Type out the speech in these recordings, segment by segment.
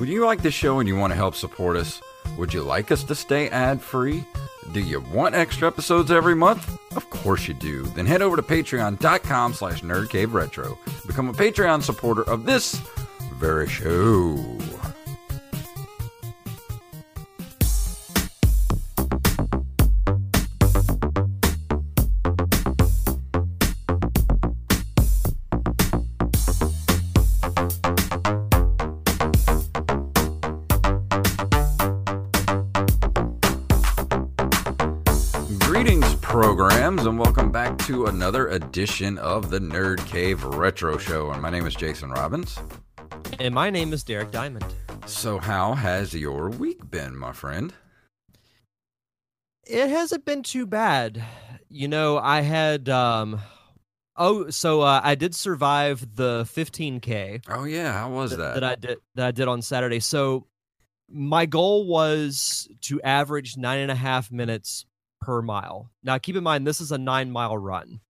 Would you like the show and you want to help support us? Would you like us to stay ad free? Do you want extra episodes every month? Of course you do. Then head over to patreon.com slash nerdcaveretro. Become a Patreon supporter of this very show. Welcome back to another edition of the Nerd Cave Retro Show. And my name is Jason Robbins. And my name is Derek Diamond. So, how has your week been, my friend? It hasn't been too bad. You know, I had um oh, so uh, I did survive the 15k Oh yeah, how was that? that I did that I did on Saturday. So my goal was to average nine and a half minutes per mile. Now keep in mind this is a nine mile run.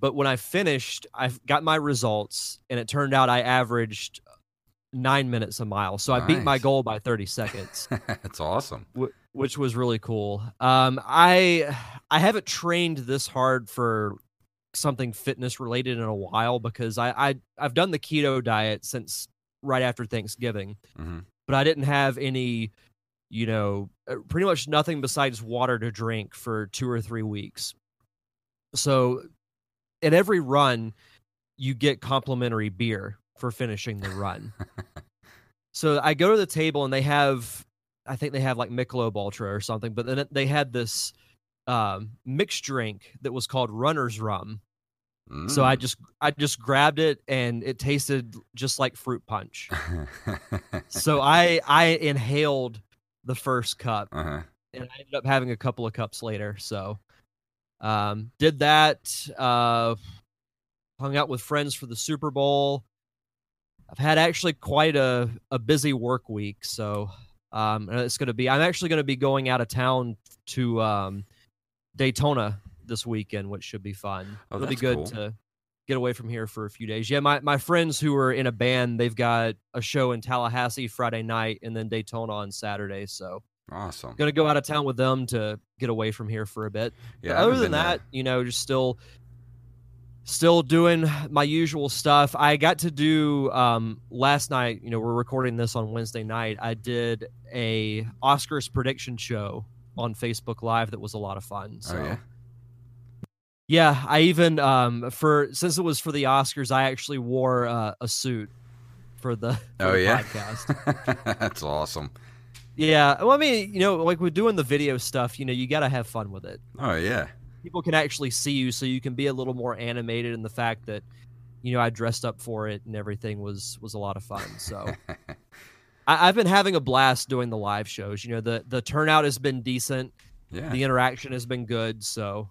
But when I finished, I got my results and it turned out I averaged nine minutes a mile. So I beat my goal by 30 seconds. That's awesome. wh- which was really cool. Um, I I haven't trained this hard for something fitness related in a while because I, I I've done the keto diet since right after Thanksgiving, Mhm. but I didn't have any, you know, uh, pretty much nothing besides water to drink for two or three weeks. So, at every run, you get complimentary beer for finishing the run. so I go to the table and they have I think they have like Michelob Ultra or something, but then they had this um, mixed drink that was called Runner's Rum. So I Mm. just I just grabbed it and it tasted just like fruit punch. so I I inhaled the first cup uh-huh. and I ended up having a couple of cups later. So um did that uh hung out with friends for the Super Bowl. I've had actually quite a a busy work week, so um and it's going to be I'm actually going to be going out of town to um Daytona this weekend, which should be fun. Oh, It'll be good cool. to get away from here for a few days. Yeah, my my friends who are in a band, they've got a show in Tallahassee Friday night and then Daytona on Saturday, so Awesome. gonna go out of town with them to get away from here for a bit. Yeah, other than that, you know, just still still doing my usual stuff. I got to do um last night, you know, we're recording this on Wednesday night. I did a Oscars prediction show on Facebook Live that was a lot of fun. So Oh yeah. Yeah, I even um for since it was for the Oscars, I actually wore uh, a suit for the, for Oh the yeah. podcast. That's awesome. Yeah, well, I mean, you know, like we're doing the video stuff, you know, you got to have fun with it. Oh yeah. People can actually see you, so you can be a little more animated. in the fact that, you know, I dressed up for it and everything was was a lot of fun. So I, I've been having a blast doing the live shows. You know, the the turnout has been decent, Yeah. the interaction has been good. So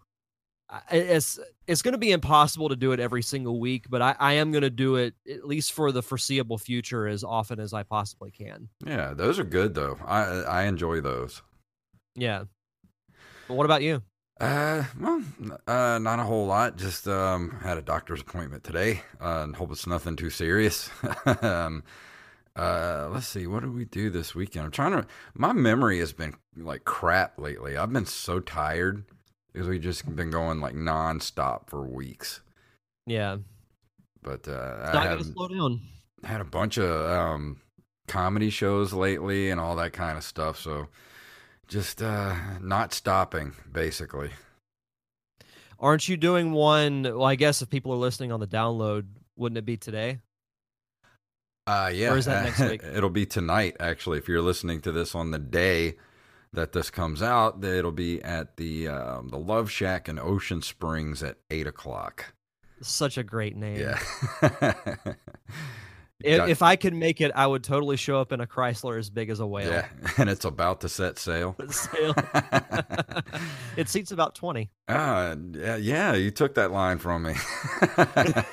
it's it's going to be impossible to do it every single week, but I, I am going to do it at least for the foreseeable future as often as I possibly can. Yeah, those are good though. I I enjoy those. Yeah. But what about you? Uh, well, uh, not a whole lot. Just um, had a doctor's appointment today. Uh, and hope it's nothing too serious. um, uh, let's see. What did we do this weekend? I'm trying to. My memory has been like crap lately. I've been so tired because we just been going like nonstop for weeks. Yeah. But uh, It's I had, slow down. had a bunch of um comedy shows lately and all that kind of stuff. So just uh, not stopping, basically. Aren't you doing one? Well, I guess if people are listening on the download, wouldn't it be today? Uh, yeah. Or is that next week? It'll be tonight, actually. If you're listening to this on the day that this comes out, that it'll be at the um, the Love Shack in Ocean Springs at eight o'clock. Such a great name. Yeah. If, Got- if I could make it, I would totally show up in a Chrysler as big as a whale. yeah, and it's about to set sail. Sail. it seats about 20. Ah, yeah, yeah, you took that line from me. uh,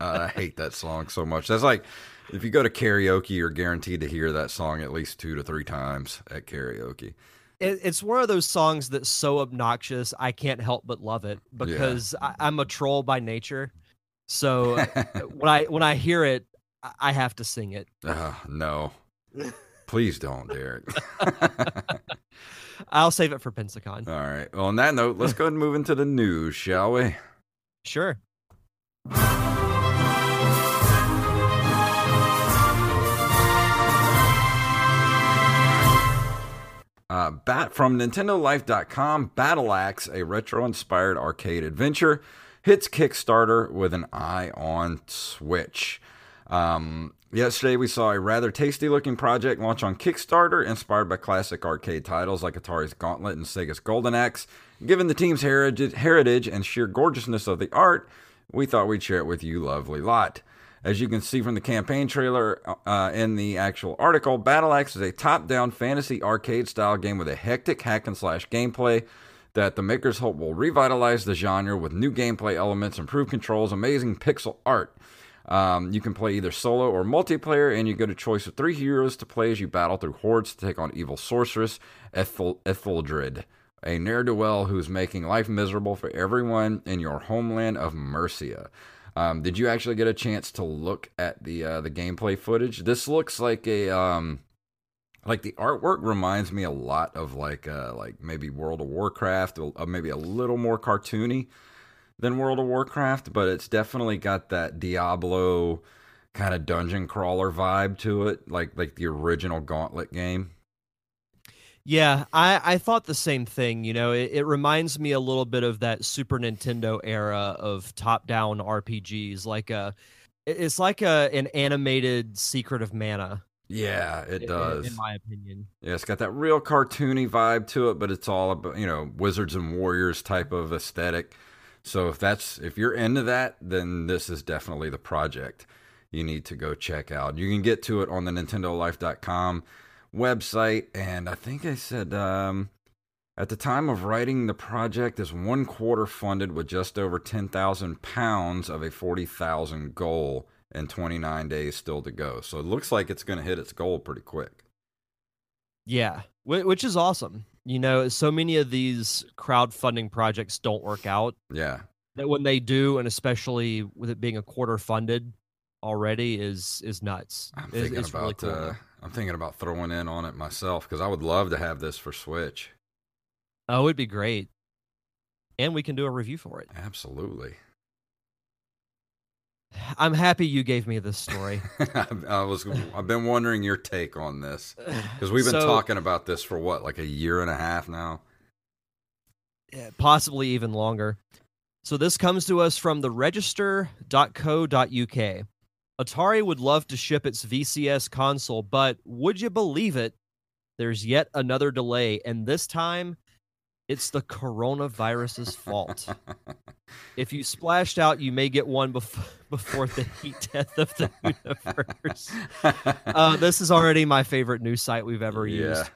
I hate that song so much. That's like if you go to karaoke, you're guaranteed to hear that song at least two to three times at karaoke. It, it's one of those songs that's so obnoxious, I can't help but love it because I, I'm a troll by nature. So when I when I hear it, I- I have to sing it. Uh, no, please don't, Derek. I'll save it for Pensacon. All right. Well, on that note, let's go ahead and move into the news, shall we? Sure. Bat from NintendoLife.com, Battle Axe, a retro-inspired arcade adventure, hits Kickstarter with an eye on Switch. Um, yesterday, we saw a rather tasty-looking project launch on Kickstarter, inspired by classic arcade titles like Atari's Gauntlet and Sega's Golden Axe. Given the team's heritage, heritage and sheer gorgeousness of the art, we thought we'd share it with you, lovely lot. As you can see from the campaign trailer uh, in the actual article, Battle Axe is a top down fantasy arcade style game with a hectic hack and slash gameplay that the makers hope will revitalize the genre with new gameplay elements, improved controls, amazing pixel art. Um, you can play either solo or multiplayer, and you get a choice of three heroes to play as you battle through hordes to take on evil sorceress Ethel- Etheldred, a ne'er do well who's making life miserable for everyone in your homeland of Mercia. Um, did you actually get a chance to look at the uh, the gameplay footage? This looks like a um, like the artwork reminds me a lot of like uh, like maybe World of Warcraft, uh, maybe a little more cartoony than World of Warcraft, but it's definitely got that Diablo kind of dungeon crawler vibe to it, like like the original Gauntlet game. Yeah, I, I thought the same thing. You know, it, it reminds me a little bit of that Super Nintendo era of top-down RPGs. Like uh, a, it's like a an animated Secret of Mana. Yeah, it i- i- does. in my opinion. Yeah, it's got that real cartoony vibe to it, but it's all about you know wizards and warriors type of aesthetic. So if that's if you're into that, then this is definitely the project you need to go check out. You can get to it on the NintendoLife.com website, and I think I said um, at the time of writing the project is one quarter funded with just over ten thousand pounds of a forty thousand goal, and twenty nine days still to go. So it looks like it's going to hit its goal pretty quick. Yeah, which is awesome. You know, so many of these crowdfunding projects don't work out. Yeah. That when they do, and especially with it being a quarter funded already, is is nuts. I'm thinking it's really about cool. uh, I'm thinking about throwing in on it myself because I would love to have this for Switch. oh, it'd be great, and we can do a review for it. Absolutely. I'm happy you gave me this story. I, was I've been wondering your take on this because we've been So- talking about this for what like a year and a half now. Possibly even longer. So this comes to us from the register.co.uk. Atari would love to ship its VCS console, but would you believe it? There's yet another delay, and this time it's the coronavirus's fault. if you splashed out, you may get one bef- before the heat death of the universe. Uh, this is already my favorite news site we've ever Yeah. used.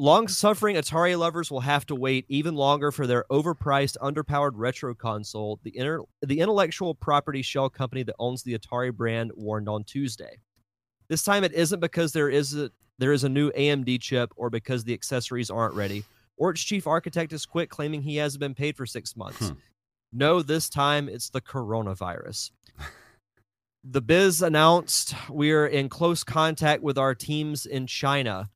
Long suffering Atari lovers will have to wait even longer for their overpriced, underpowered retro console. The, inter- the intellectual property shell company that owns the Atari brand warned on Tuesday. This time it isn't because there is a, there is a new AMD chip or because the accessories aren't ready or its chief architect has quit claiming he hasn't been paid for six months. Hmm. No, this time it's the coronavirus. the Biz announced we are in close contact with our teams in China.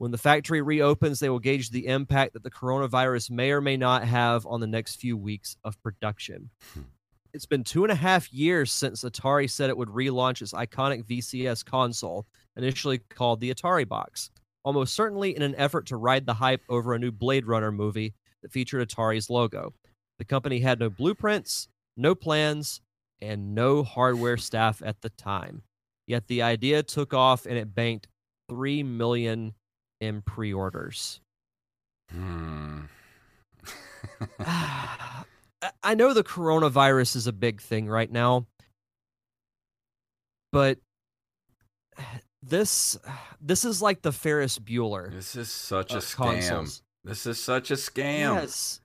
When the factory reopens, they will gauge the impact that the coronavirus may or may not have on the next few weeks of production. Hmm. It's been two and a half years since Atari said it would relaunch its iconic VCS console, initially called the Atari Box, almost certainly in an effort to ride the hype over a new Blade Runner movie that featured Atari's logo. The company had no blueprints, no plans, and no hardware staff at the time. Yet the idea took off and it banked 3 million in pre-orders. Hmm. I- know the coronavirus is a big thing right now, but this this is like the Ferris Bueller. this is such a scam. consoles. This is such a scam. Yes,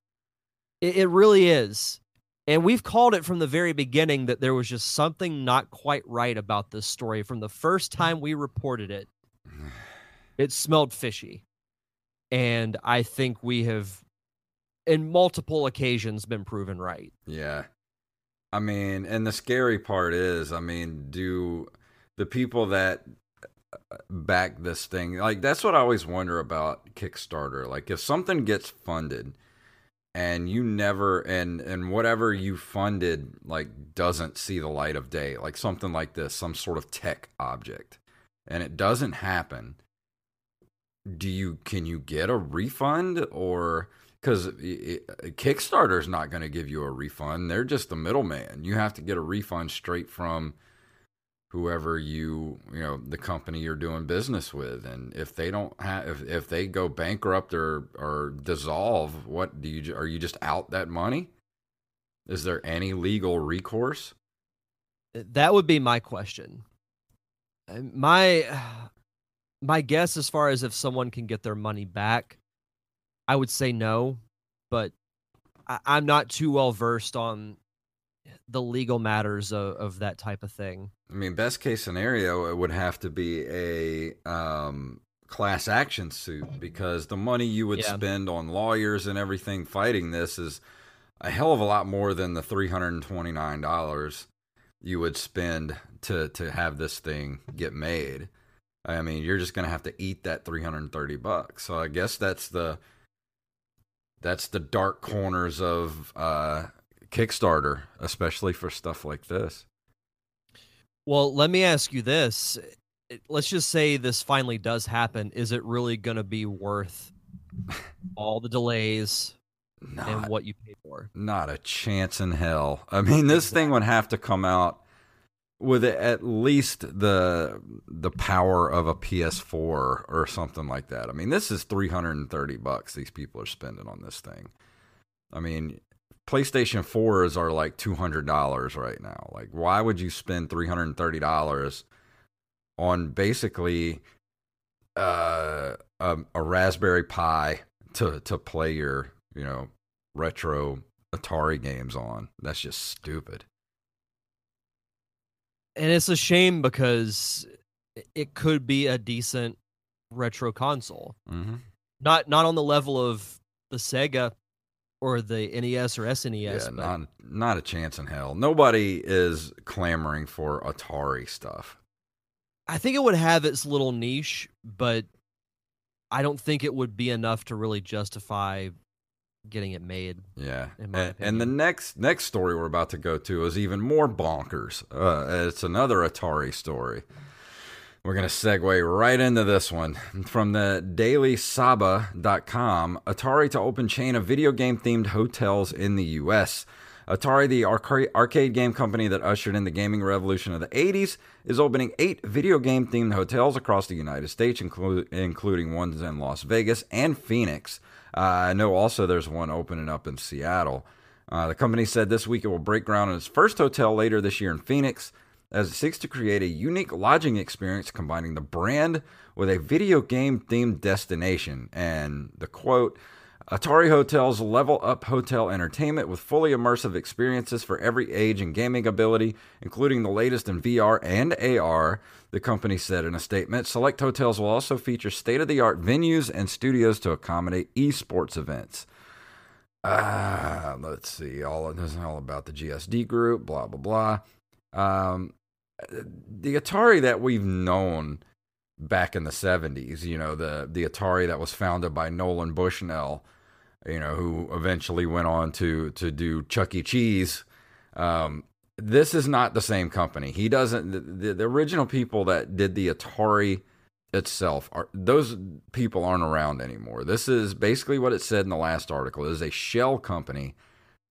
it, it really is, and we've called it from the very beginning that there was just something not quite right about this story from the first time we reported it. It smelled fishy, and I think we have, in multiple occasions, been proven right. Yeah. I mean, and the scary part is, I mean, do the people that uh, back this thing, like, that's what I always wonder about Kickstarter. Like, if something gets funded and you never, and, and whatever you funded, like, doesn't see the light of day, like something like this, some sort of tech object, and it doesn't happen, do you, can you get a refund or, because Kickstarter's not going to give you a refund. They're just the middleman. You have to get a refund straight from whoever you you know the company you're doing business with. And if they don't have if if they go bankrupt or or dissolve, what do you are you just out that money? Is there any legal recourse? That would be my question. My my guess as far as if someone can get their money back, I would say no, but I, I'm not too well versed on the legal matters of, of that type of thing. I mean, best case scenario, it would have to be a um, class action suit because the money you would Yeah. spend on lawyers and everything fighting this is a hell of a lot more than the three hundred and twenty nine dollars you would spend to to have this thing get made. I mean, you're just going to have to eat that three hundred and thirty bucks. So I guess that's the that's the dark corners of uh, Kickstarter, especially for stuff like this. Well, let me ask you this. Let's just say this finally does happen. Is it really going to be worth all the delays Not, and what you paid for? not a chance in hell. I mean, this thing would have to come out with at least the the power of a PS4 or something like that. I mean, this is 330 bucks these people are spending on this thing. I mean, PlayStation 4s are like $200 right now. Like why would you spend $330 on basically uh, a, a Raspberry Pi to to play your, you know, retro Atari games on? That's just stupid. And it's a shame because it could be a decent retro console. Mm-hmm. Not not on the level of the Sega or the NES or SNES. yeah, but not not a chance in hell. Nobody is clamoring for Atari stuff. I think it would have its little niche, but I don't think it would be enough to really justify getting it made. Yeah, and, and the next next story we're about to go to is even more bonkers. Uh, it's another Atari story. We're going to segue right into this one. From the dailysabah.com, Atari to open chain of video game themed hotels in the US. Atari, the arcade game company that ushered in the gaming revolution of the 80s, is opening eight video game themed hotels across the United States, inclu- including ones in Las Vegas and Phoenix. Uh, I know also there's one opening up in Seattle. Uh, the company said this week it will break ground on its first hotel later this year in Phoenix. as it seeks to create a unique lodging experience combining the brand with a video game themed destination. And the quote Atari Hotels level up hotel entertainment with fully immersive experiences for every age and gaming ability, including the latest in VR and AR, the company said in a statement. Select hotels will also feature state of the art venues and studios to accommodate esports events. Uh, let's see. All this is all about the GSD group, blah, blah, blah. Um, the Atari that we've known back in the 70s, you know, the, the Atari that was founded by Nolan Bushnell you know, who eventually went on to to do Chuck E. Cheese. Um, this is not the same company. He doesn't. The, the, original people that did the Atari itself are those people aren't around anymore. This is basically what it said in the last article. It is a shell company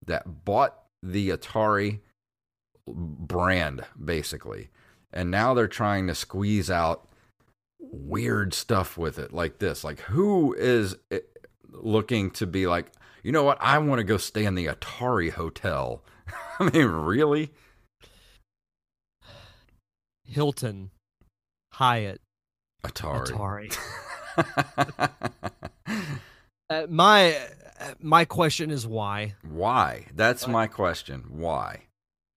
that bought the Atari brand basically, and now they're trying to squeeze out weird stuff with it like this. Like who is looking to be like, you know what? I want to go stay in the Atari Hotel. I mean, really? Hilton, Hyatt, Atari. Atari. uh, my my question is why? Why? That's my question. Why?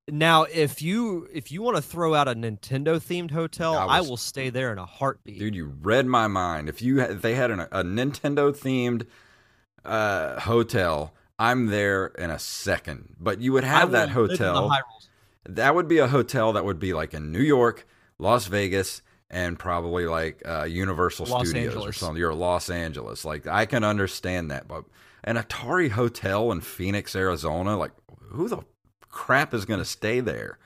Now, if you if you want to throw out a Nintendo themed hotel, I, was, I, will stay there in a heartbeat. Dude, you read my mind. If you if they had an, a Nintendo themed uh, hotel, I'm there in a second. But you would have that hotel. That would be a hotel that would be like in New York, Las Vegas, and probably like uh, Universal Los Studios Angeles. or something. You're Los Angeles. Like I can understand that, but an Atari hotel in Phoenix, Arizona, like who the crap is going to stay there?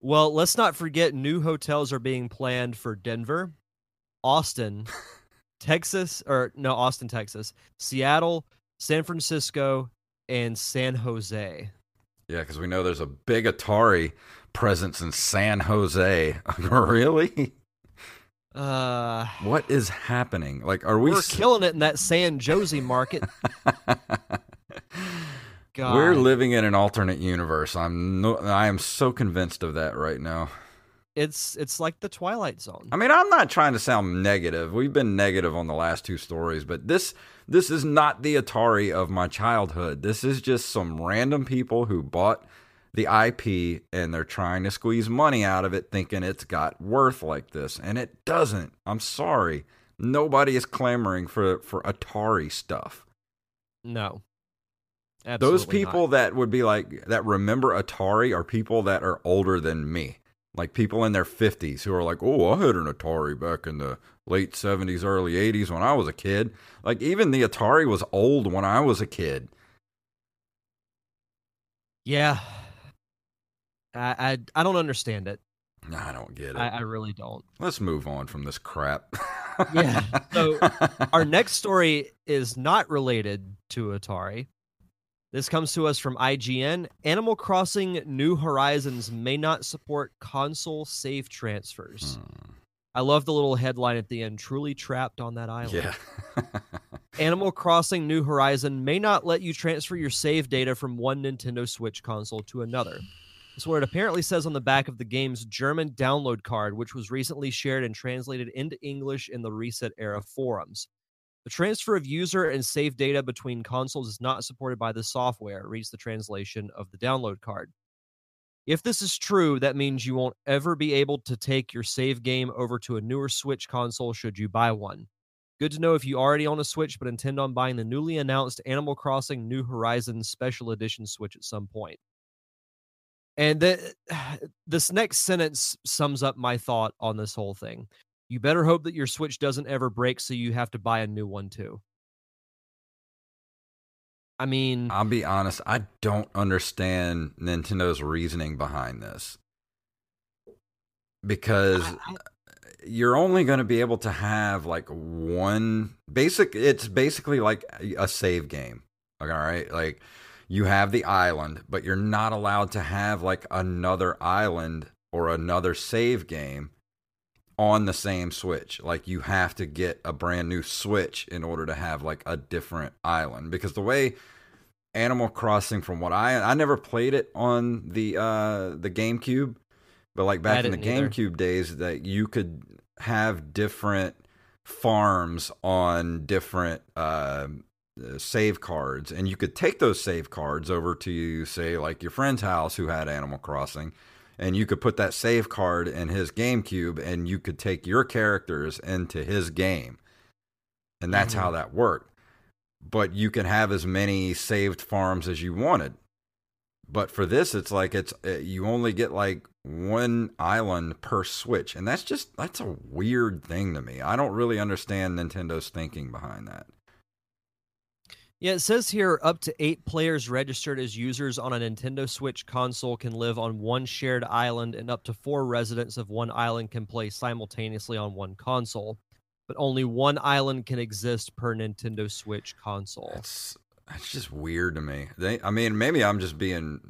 Well, let's not forget new hotels are being planned for Denver, Austin, Texas, or no, Austin, Texas, Seattle, San Francisco, and San Jose. Yeah, because we know there's a big Atari presence in San Jose. really? Uh, what is happening? Like, are we? We're killing it in that San Jose market. God. We're living in an alternate universe. I'm no, I am so convinced of that right now it's it's like the Twilight Zone. I mean, I'm not trying to sound negative. We've been negative on the last two stories, but this this is not the Atari of my childhood. This is just some random people who bought the IP and they're trying to squeeze money out of it thinking it's got worth like this and it doesn't. I'm sorry. Nobody is clamoring for for Atari stuff. No. Absolutely Those people not. that would be like that remember Atari are people that are older than me like people in their 50s who are like, oh, I had an Atari back in the late 70s, early 80s when I was a kid. Like, even the Atari was old when I was a kid. Yeah. I, I, I don't understand it. I don't get it. I, I really don't. Let's move on from this crap. yeah. So, our next story is not related to Atari. This comes to us from IGN. Animal Crossing New Horizons may not support console save transfers. Hmm. I love the little headline at the end truly trapped on that island. Yeah. Animal Crossing New Horizon may not let you transfer your save data from one Nintendo Switch console to another. That's what it apparently says on the back of the game's German download card, which was recently shared and translated into English in the ResetEra forums. The transfer of user and save data between consoles is not supported by the software, reads the translation of the download card. If this is true, that means you won't ever be able to take your save game over to a newer Switch console should you buy one. Good to know if you already own a Switch but intend on buying the newly announced Animal Crossing New Horizons Special Edition Switch at some point. And the, this next sentence sums up my thought on this whole thing. You better hope that your Switch doesn't ever break so you have to buy a new one too. I mean, I'll be honest, I don't understand Nintendo's reasoning behind this. Because I, I, you're only going to be able to have like one basic it's basically like a save game. Like all right, like you have the island, but you're not allowed to have like another island or another save game on the same Switch. Like you have to get a brand new Switch in order to have like a different island because the way Animal Crossing from what I I never played it on the uh the GameCube, But like back in the either. GameCube days, that you could have different farms on different uh, save cards, and you could take those save cards over to say like your friend's house who had Animal Crossing, and you could put that save card in his GameCube, and you could take your characters into his game, and that's how that worked. But you can have as many saved farms as you wanted. But for this, it's like it's uh, you only get like one island per switch, and that's just that's a weird thing to me. I don't really understand Nintendo's thinking behind that. Yeah, it says here up to eight players registered as users on a Nintendo Switch console can live on one shared island, and up to four residents of one island can play simultaneously on one console. But only one island can exist per Nintendo Switch console. That's that's just weird to me. They, I mean, maybe I'm just being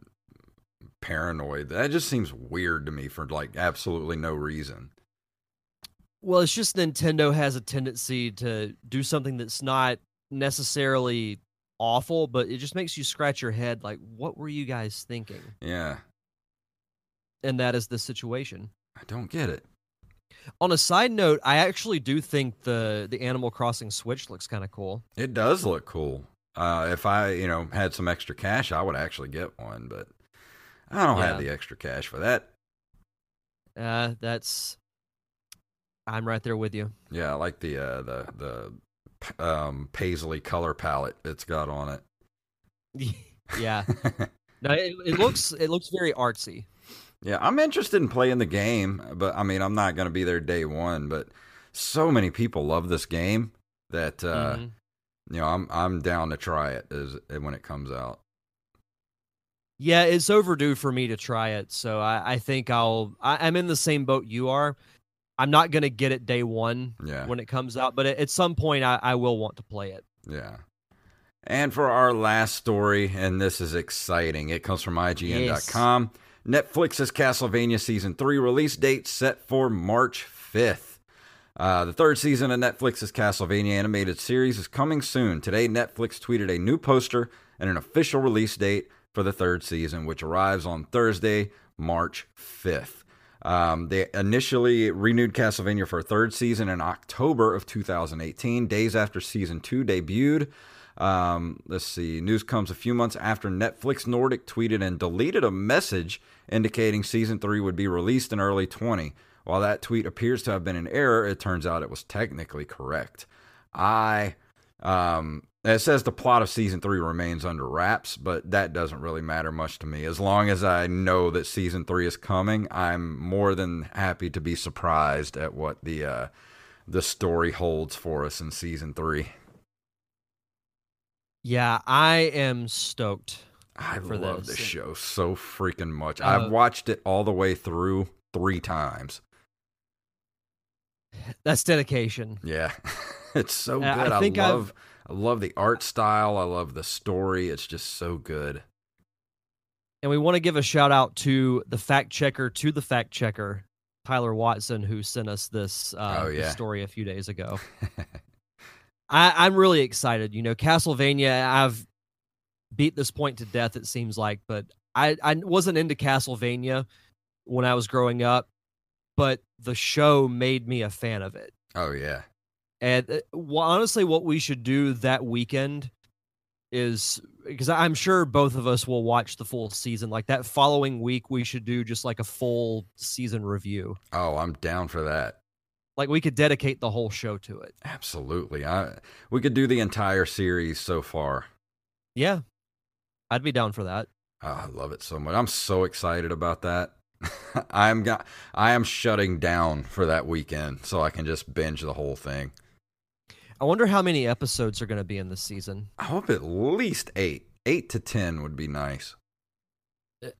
paranoid. That just seems weird to me for like absolutely no reason. Well, it's just Nintendo has a tendency to do something that's not necessarily awful, but it just makes you scratch your head like, what were you guys thinking? Yeah, And that is the situation. I don't get it. On a side note, I actually do think the the Animal Crossing Switch looks kind of cool. It does look cool. Uh, if I, you know, had some extra cash, I would actually get one, but I don't have the extra cash for that. Uh, that's I'm right there with you. Yeah, I like the uh, the the um, paisley color palette it's got on it. yeah, no, it, it looks it looks very artsy. Yeah, I'm interested in playing the game, but I mean, I'm not going to be there day one. But so many people love this game that uh, Mhm. you know I'm I'm down to try it as when it comes out. Yeah, it's overdue for me to try it, so I, I think I'll. I, I'm in the same boat you are. I'm not gonna get it day one Yeah, when it comes out, but at, some point I, I will want to play it. yeah. And for our last story, and this is exciting, it comes from IGN.com. Netflix's Castlevania season three release date set for March 5th. Uh, the third season of Netflix's Castlevania animated series is coming soon. Today, Netflix tweeted a new poster and an official release date for the third season, which arrives on Thursday, March 5th. Um, they initially renewed Castlevania for a third season in October of 2018, days after season two debuted. Um, let's see. News comes a few months after Netflix Nordic tweeted and deleted a message indicating season three would be released in early 20. While that tweet appears to have been an error, it turns out it was technically correct. I, um, it says the plot of season three remains under wraps, but that doesn't really matter much to me. As long as I know that season three is coming, I'm more than happy to be surprised at what the uh, the story holds for us in season three. Yeah, I am stoked. I love this. this show so freaking much. Uh, I've watched it all the way through three times. That's dedication. Yeah, it's so good. Uh, I I, think I've- love, I love the art style. I love the story. It's just so good. And we want to give a shout out to the fact checker, to the fact checker, Tyler Watson, who sent us this, uh, Oh, this story a few days ago. I, I'm really excited. You know, Castlevania, I've beat this point to death, it seems like, but I, I wasn't into Castlevania when I was growing up, but the show made me a fan of it. oh yeah, And uh, well, honestly, what we should do that weekend is because I'm sure both of us will watch the full season. Like that following week, we should do just like a full season review. oh I'm down for that. Like we could dedicate the whole show to it. Absolutely. I we could do the entire series so far. Yeah, I'd be down for that. Oh, I love it so much. I'm so excited about that. I'm got I am shutting down for that weekend so I can just binge the whole thing. I wonder how many episodes are going to be in this season. I hope at least 8. 8 to 10 would be nice.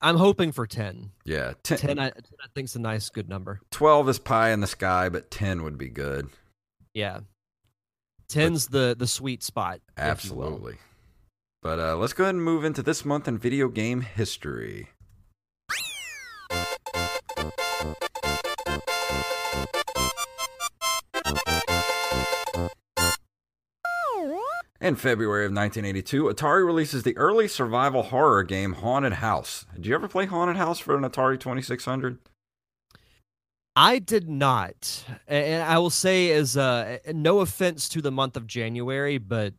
I'm hoping for 10. Yeah, 10, 10, I, 10 I think's a nice, good number. 12 is pie in the sky, but 10 would be good. Yeah. 10's the, the sweet spot. if you will. Absolutely. But uh, let's go ahead and move into this month in video game history. In February of 1982, Atari releases the early survival horror game Haunted House. Did you ever play Haunted House for an Atari 2600? I did not, and I will say, as uh, no offense to the month of January, but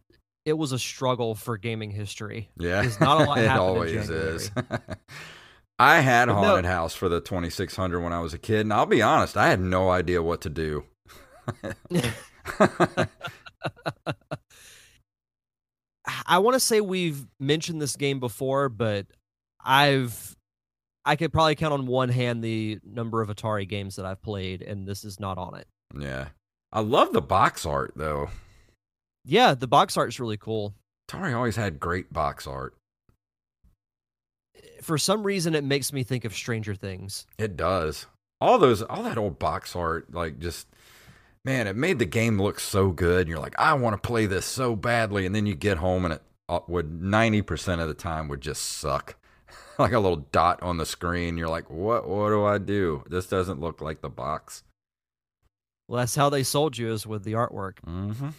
it was a struggle for gaming history. Yeah, There's not a lot it always is. I had But no- haunted house for the 2600 when I was a kid, and I'll be honest, I had no idea what to do. I want to say we've mentioned this game before, but I've I could probably count on one hand the number of Atari games that I've played, and this is not on it. yeah, I love the box art though. Yeah, the box art's really cool. Atari always had great box art. For some reason, it makes me think of Stranger Things. It does. All those, all that old box art, like just, man, it made the game look so good. And you're like, I want to play this so badly. And then you get home and it uh, would 90% of the time would just suck. like a little dot on the screen. You're like, what, what do I do? This doesn't look like the box. Well, that's how they sold you is with the artwork. Mm-hmm.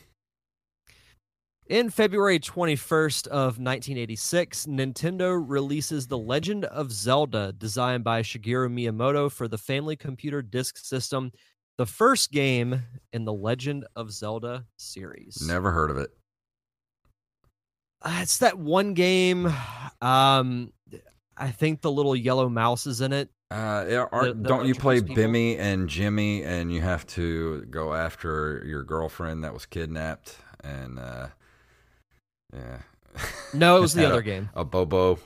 In February 21st of 1986, Nintendo releases The Legend of Zelda, designed by Shigeru Miyamoto for the Family Computer Disk System, the first game in the Legend of Zelda series. Never heard of it. Uh, it's that one game. Um, I think the little yellow mouse is in it. Uh, The- the don't you play people? Bimmy and Jimmy, and you have to go after your girlfriend that was kidnapped? And uh, yeah, No, it was the other a- game. a Bobo.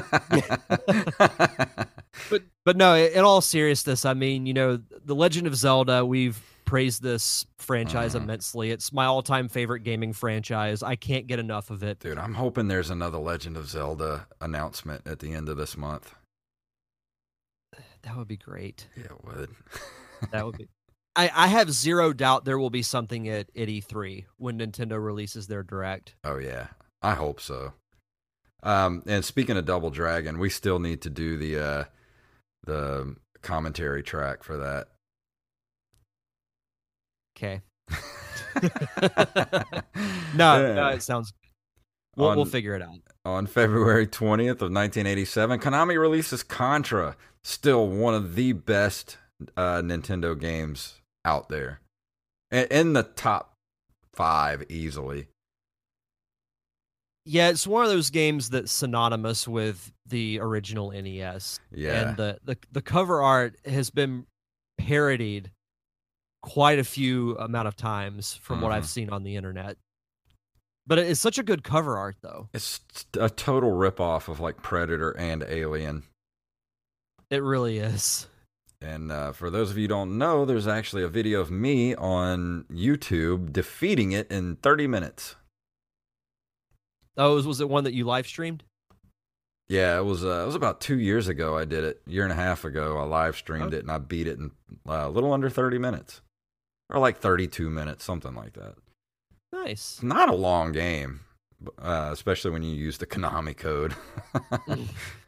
But but no, in all seriousness, I mean, you know, The Legend of Zelda, we've praised this franchise Mhm. immensely. It's my all-time favorite gaming franchise. I can't get enough of it. Dude, I'm hoping there's another Legend of Zelda announcement at the end of this month. That would be great. Yeah, it would. That would be I, I have zero doubt there will be something at, at E3 when Nintendo releases their direct. oh yeah, I hope so. Um, and speaking of Double Dragon, we still need to do the uh, the commentary track for that. Okay. no, Yeah. no, it sounds we'll, we'll figure it out. On February 20th of 1987, Konami releases Contra, still one of the best uh, Nintendo games out there. In the top 5 easily. Yeah, it's one of those games that's synonymous with the original NES. Yeah. And the, the the cover art has been parodied quite a few amount of times from what I've Mhm. seen on the internet. But it's such a good cover art though. It's a total ripoff of like Predator and Alien. It really is. And uh, for those of you who don't know, there's actually a video of me on YouTube defeating it in 30 minutes. Oh, was, was it one that you live streamed? Yeah, it was. Uh, it was about two years ago. I did it. A year and a half ago, I live streamed it and I beat it in uh, a little under thirty minutes, or like thirty-two minutes, something like that. Nice. It's not a long game, uh, especially when you use the Konami code.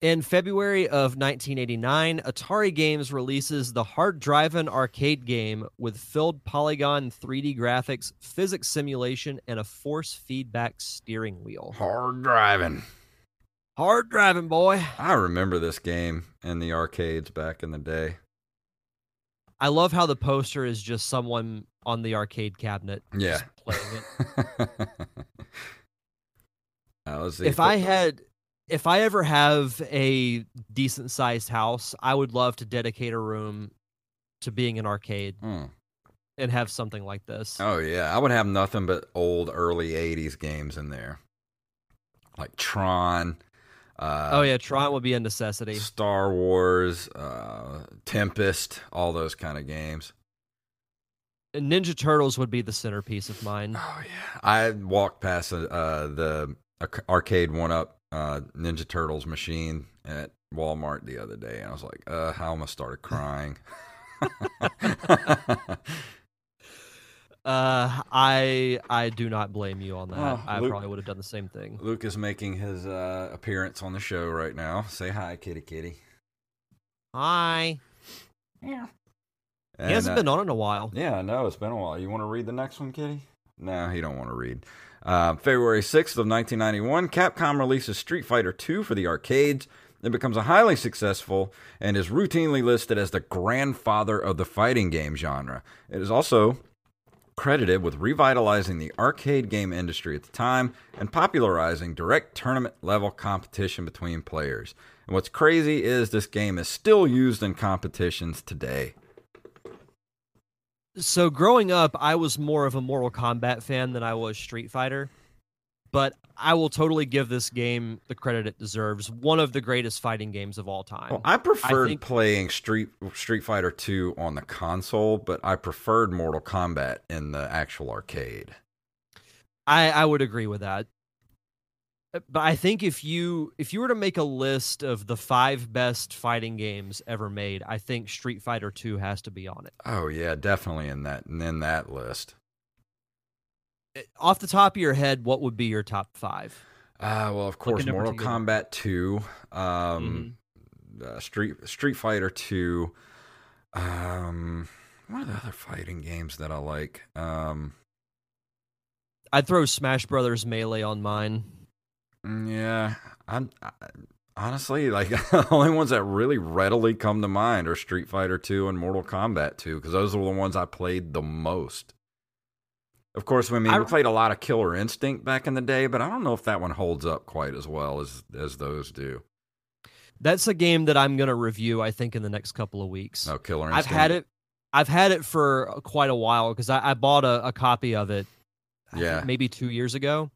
In February of 1989, Atari Games releases the Hard Driving arcade game with filled polygon 3D graphics, physics simulation, and a force feedback steering wheel. Hard driving. Hard driving, boy. I remember this game in the arcades back in the day. I love how the poster is just someone on the arcade cabinet Yeah. playing it. Let's see. if I had if I ever have a decent sized house, I would love to dedicate a room to being an arcade Hmm. and have something like this. Oh yeah, I would have nothing but old early '80s games in there, like Tron. Uh, oh yeah, Tron would be a necessity. Star Wars, uh, Tempest, all those kind of games. And Ninja Turtles would be the centerpiece of mine. Oh yeah, I walked past uh, the arcade one up uh, Ninja Turtles machine at Walmart the other day, and I was like, uh, I almost started crying. Uh, I I do not blame you on that. Well, I Luke- probably would have done the same thing. Luke is making his uh, appearance on the show right now. Say hi, kitty kitty. Hi. Yeah. He hasn't uh, been on in a while. Yeah, I know. It's been a while. You want to read the next one, Kitty? No, he don't want to read. Uh, February 6th of 1991, Capcom releases Street Fighter II for the arcades. It becomes a highly successful and is routinely listed as the grandfather of the fighting game genre. It is also credited with revitalizing the arcade game industry at the time and popularizing direct tournament level competition between players. And what's crazy is this game is still used in competitions today. So growing up, I was more of a Mortal Kombat fan than I was Street Fighter. But I will totally give this game the credit it deserves. One of the greatest fighting games of all time. Well, I preferred think- playing Street Street Fighter 2 on the console, but I preferred Mortal Kombat in the actual arcade. I, I would agree with that. Uh, But I think if you if you were to make a list of the five best fighting games ever made, I think Street Fighter 2 has to be on it. Oh yeah, definitely in that in that list. Uh, Off the top of your head, what would be your top five? Uh, well, of course, Mortal. Kombat 2, um, uh, Street Street Fighter 2. Um, what are the other fighting games that I like? Um, I'd throw Smash Brothers Melee on mine. Mm, yeah, I'm I, honestly like the only ones that really readily come to mind are Street Fighter 2 and Mortal Kombat 2 because those were the ones I played the most. Of course, I mean I- we played a lot of Killer Instinct back in the day, but I don't know if that one holds up quite as well as as those do. That's a game that I'm going to review I think in the next couple of weeks. No Killer Instinct. I've had it I've had it for quite a while cuz I, I bought a, a copy of it Yeah. maybe 2 years ago.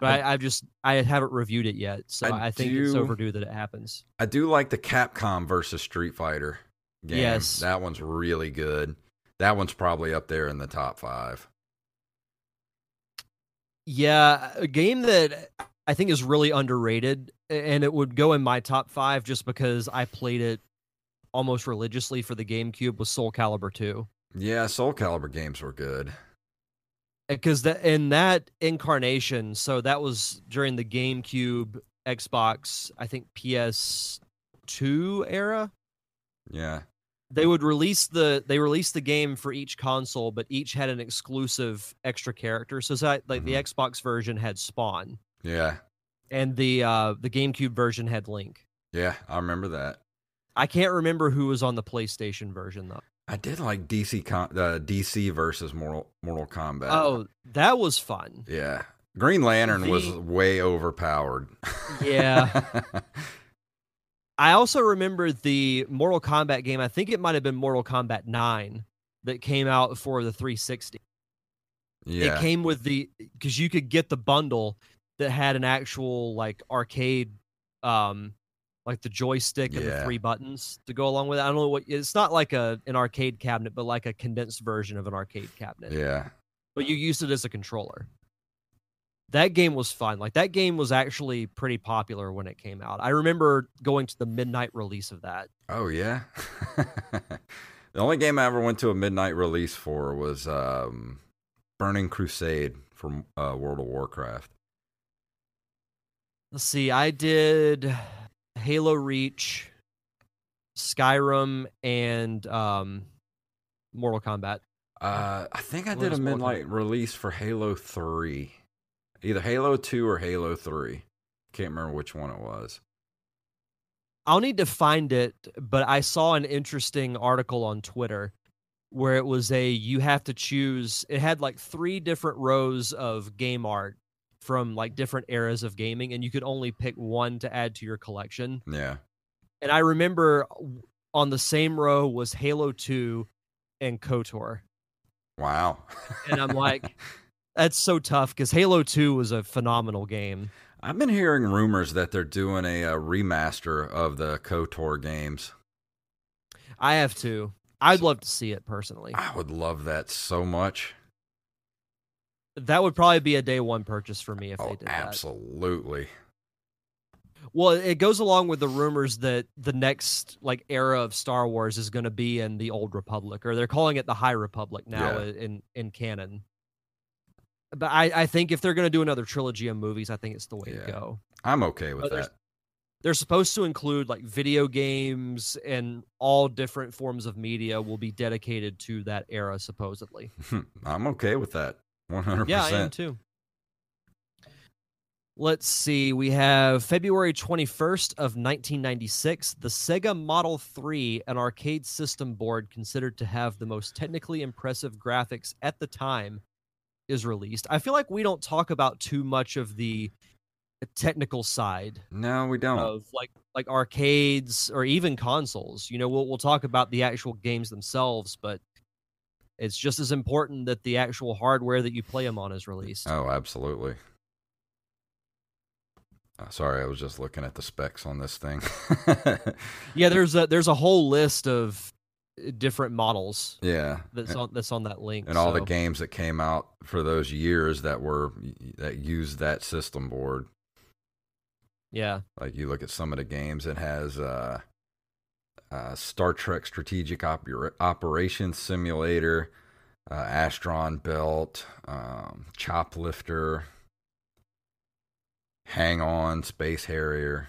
But I, I've just I haven't reviewed it yet, so I I, think it's overdue that it happens. I do like the Capcom versus Street Fighter game. Yes. That one's really good. That one's probably up there in the top five. Yeah, a game that I think is really underrated, and it would go in my top five just because I played it almost religiously for the GameCube was Soul Calibur 2. Yeah, Soul Calibur games were good. Because that in that incarnation, so that was during the GameCube, Xbox, I think PS2 era. Yeah. They would release the they released the game for each console, but each had an exclusive extra character. So, so like the Xbox version had Spawn, Yeah. and the uh the GameCube version had Link. Yeah, I remember that. I can't remember who was on the PlayStation version though. I did like DC uh, DC versus Mortal Mortal Kombat. Oh, that was fun. Yeah. Green Lantern was way overpowered. Yeah. I also remember the Mortal Kombat game. I think it might have been Mortal Kombat 9 that came out for the 360. yeah. It came with the because you could get the bundle that had an actual like arcade um like the joystick and the three buttons to go along with it. I don't know what it's not like a an arcade cabinet, but like a condensed version of an arcade cabinet. yeah. but you used it as a controller. That game was fun. Like that game was actually pretty popular when it came out. I remember going to the midnight release of that. Oh yeah. the only game I ever went to a midnight release for was um, Burning Crusade from uh, World of Warcraft. Let's see. I did Halo Reach, Skyrim, and um, Mortal Kombat. Uh, I think I did a midnight release for Halo Three, either Halo Two or Halo Three. Can't remember which one it was. I'll need to find it, but I saw an interesting article on Twitter where it was a you have to choose it had like three different rows of game art from like different eras of gaming and you could only pick one to add to your collection. Yeah, And I remember on the same row was Halo 2 and KOTOR. wow. And I'm like that's so tough cuz Halo 2 was a phenomenal game. I've been hearing rumors that they're doing a, uh remaster of the KOTOR games. I have to. I'd love to see it personally. I would love that so much. That would probably be a day one purchase for me if oh, they Oh, did that. absolutely. Well, it goes along with the rumors that the next like era of Star Wars is going to be in the Old Republic, or they're calling it the High Republic now Yeah. in in canon. But I, I think if they're going to do another trilogy of movies, I think it's the way Yeah. to go. I'm okay with that. They're supposed to include like video games and all different forms of media will be dedicated to that era, supposedly. Hmm, I'm okay with that. 100%. Yeah, I am too. Let's see. We have February 21st of 1996, the Sega Model 3, an arcade system board considered to have the most technically impressive graphics at the time, is released. I feel like we don't talk about too much of the technical side No, we don't. of like like arcades or even consoles. You know, we'll we'll talk about the actual games themselves, but it's just as important that the actual hardware that you play them on is released. Oh, absolutely. Uh, sorry, I was just looking at the specs on this thing. Yeah, there's a there's a whole list of uh, different models yeah, that's on that's on that link. and all the games that came out for those years that were that used that system board. Yeah, Like you look at some of the games, it has uh, uh, Star Trek Strategic Oper- Operations Simulator, uh, Astron Belt, um, Choplifter, Hang On, Space Harrier.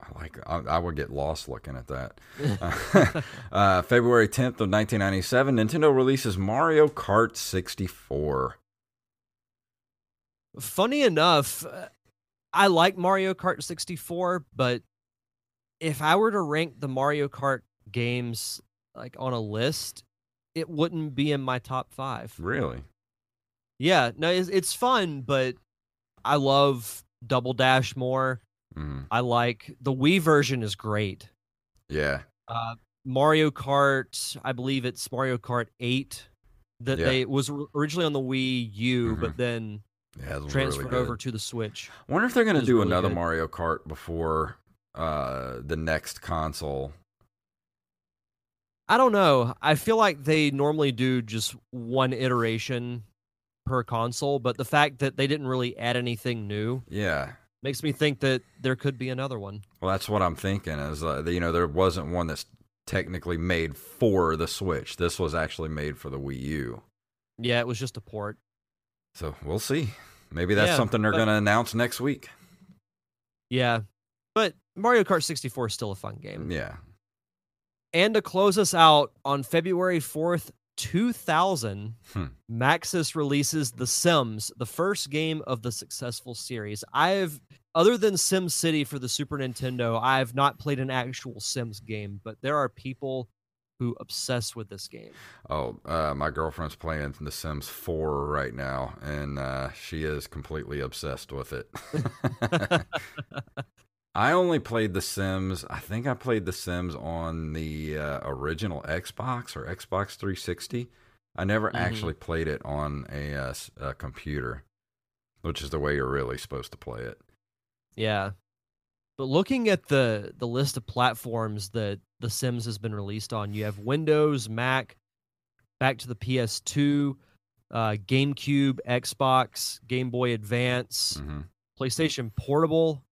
I like. I, I would get lost looking at that. uh, February tenth of nineteen ninety seven, Nintendo releases Mario Kart sixty four. Funny enough, uh, I like Mario Kart 64, but if I were to rank the Mario Kart games like on a list, it wouldn't be in my top five. Really? Yeah, no, it's, it's fun, but I love Double Dash more. Mm, I like the Wii version is great. yeah. Uh, Mario Kart, I believe it's Mario Kart 8 that Yeah. they was originally on the Wii U, Mhm. but then Yeah, transferred really over to the Switch. Wonder if they're going to do really another good. Mario Kart before uh, the next console. I don't know. I feel like they normally do just one iteration per console, but the fact that they didn't really add anything new Yeah. Makes me think that there could be another one. Well, that's what I'm thinking. Is uh, you know there wasn't one that's technically made for the Switch. This was actually made for the Wii U. Yeah, it was just a port. So we'll see. Maybe that's Yeah, something they're but- going to announce next week. Yeah. But Mario Kart 64 is still a fun game. Yeah. And to close us out on February 4th, 2000, Hmm. Maxis releases The Sims, the first game of the successful series. I've, other than Sim City for the Super Nintendo, I have not played an actual Sims game, but there are people who obsess with this game. Oh, uh, my girlfriend's playing The Sims 4 right now, and uh, she is completely obsessed with it. I only played The Sims. I think I played The Sims on the uh, original Xbox or Xbox 360. I never Mhm. actually played it on a, uh, a computer, which is the way you're really supposed to play it. Yeah. But looking at the the list of platforms that The Sims has been released on, you have Windows, Mac, back to the PS2, uh, GameCube, Xbox, Game Boy Advance, hmm PlayStation Portable,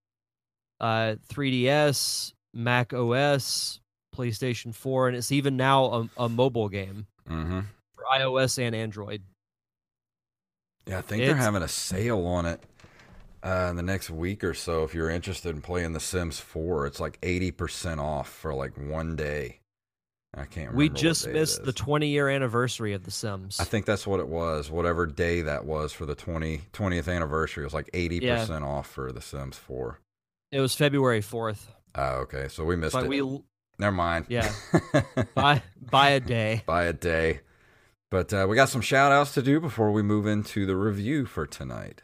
uh, 3DS, Mac OS, PlayStation 4, and it's even now a, a mobile game hmm for iOS and Android. Yeah, I think they're having a sale on it uh, in the next week or so. If you're interested in playing The Sims 4, it's like 80% off for like one day. I can't remember. We just missed the 20 year anniversary of The Sims. I think that's what it was. Whatever day that was for the 20, 20th anniversary, it was like 80% off for The Sims 4. It was February 4th. Oh, okay. So we missed like it. we Never mind. Yeah. by by a day. By a day. But uh, we got some shout outs to do before we move into the review for tonight.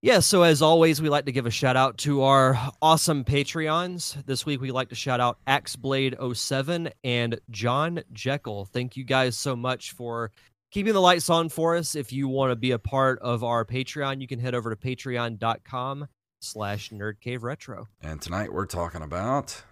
Yeah, so as always, we like to give a shout out to our awesome Patreons. This week, we like to shout out Axeblade07 and John Jekyll. Thank you guys so much for keeping the lights on for us. If you want to be a part of our Patreon, you can head over to patreon.com slash nerd cave retro. And tonight we're talking about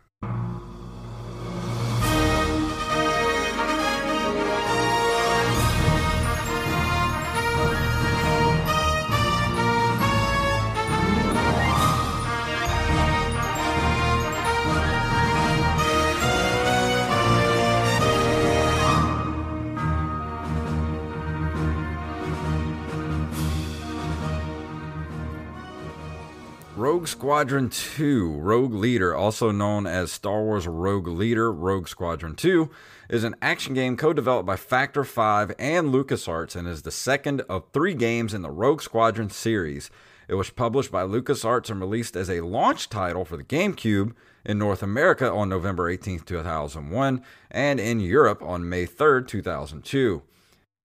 Rogue Squadron 2, Rogue Leader, also known as Star Wars Rogue Leader, Rogue Squadron 2, is an action game co developed by Factor 5 and LucasArts and is the second of three games in the Rogue Squadron series. It was published by LucasArts and released as a launch title for the GameCube in North America on November 18, 2001, and in Europe on May 3, 2002.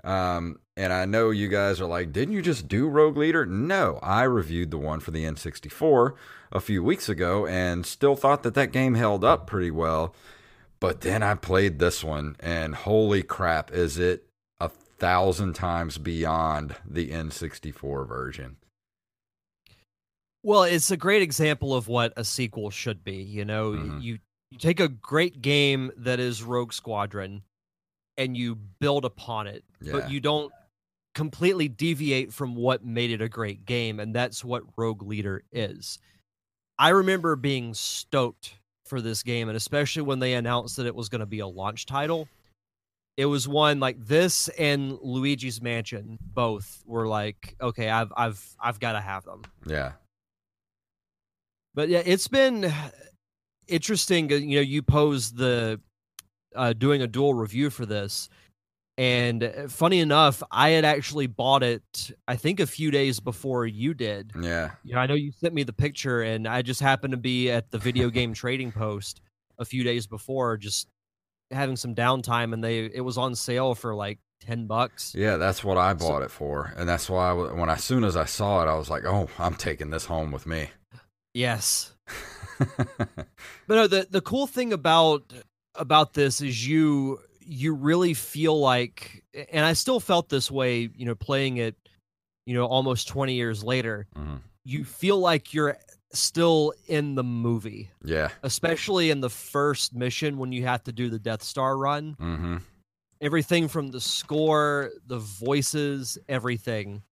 Um, and I know you guys are like, didn't you just do Rogue Leader? No, I reviewed the one for the N64 a few weeks ago and still thought that that game held up pretty well. But then I played this one, and holy crap, is it a thousand times beyond the N64 version? Well, it's a great example of what a sequel should be. You know, Mhm. you, you take a great game that is Rogue Squadron and you build upon it, Yeah. but you don't completely deviate from what made it a great game. And that's what Rogue Leader is. I remember being stoked for this game, and especially when they announced that it was going to be a launch title. It was one like this and Luigi's Mansion both were like, okay, I've I've I've got to have them. Yeah. But yeah, it's been interesting. uh, You know, you pose the uh, doing a dual review for this, and uh, funny enough, I had actually bought it. I think a few days before you did. Yeah. You know, I know you sent me the picture, and I just happened to be at the video game trading post a few days before, just having some downtime, and they it was on sale for like ten bucks. Yeah, that's what I bought it for. And that's why I, when I, as soon as I saw it, I was like, oh, I'm taking this home with me. Yes. But no, the the cool thing about about this is you you really feel like and I still felt this way, you know, playing it, you know, almost 20 years later. Mhm. You feel like you're still in the movie, Yeah. especially in the first mission when you have to do the Death Star run. hmm Everything from the score, the voices, everything.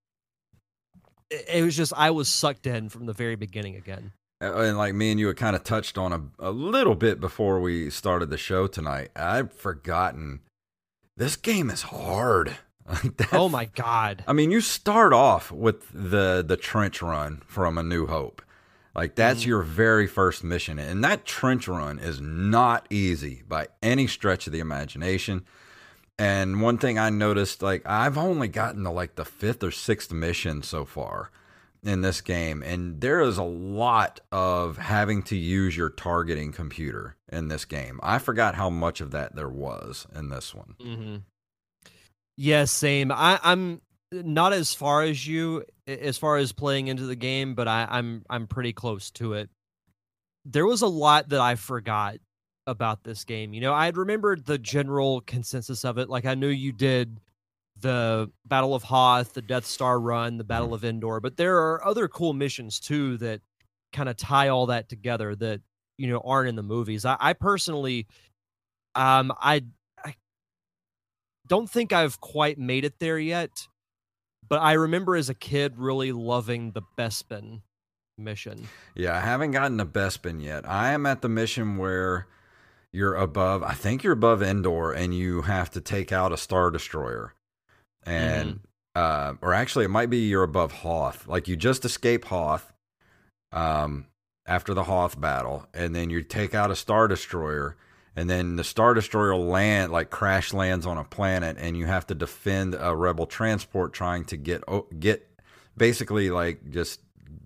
It, it was just I was sucked in from the very beginning again. And like me and you had kind of touched on a, a little bit before we started the show tonight. I've forgotten this game is hard. Like that- Oh my god. I mean, you start off with the the trench run from A New Hope. Like that's mm-hmm. your very first mission, and that trench run is not easy by any stretch of the imagination. And one thing I noticed, like I've only gotten to like the fifth or sixth mission so far in this game, and there is a lot of having to use your targeting computer in this game. I forgot how much of that there was in this one. Mm-hmm. Yeah, same. I, I'm not as far as you as far as playing into the game, but I, I'm I'm pretty close to it. There was a lot that I forgot about this game. You know, I had remembered the general consensus of it. Like I knew you did the Battle of Hoth, the Death Star run, the Battle of Endor, but there are other cool missions too that kind of tie all that together that you know aren't in the movies. I, I personally, um, I I don't think I've quite made it there yet, but I remember as a kid really loving the Bespin mission. Yeah, I haven't gotten to Bespin yet. I am at the mission where you're above, I think you're above Endor and you have to take out a Star Destroyer. And, uh, or actually, it might be you're above Hoth. Like you just escape Hoth um, after the Hoth battle, and then you take out a Star Destroyer. And then the Star Destroyer land, like crash lands on a planet, and you have to defend a rebel transport trying to get get basically like just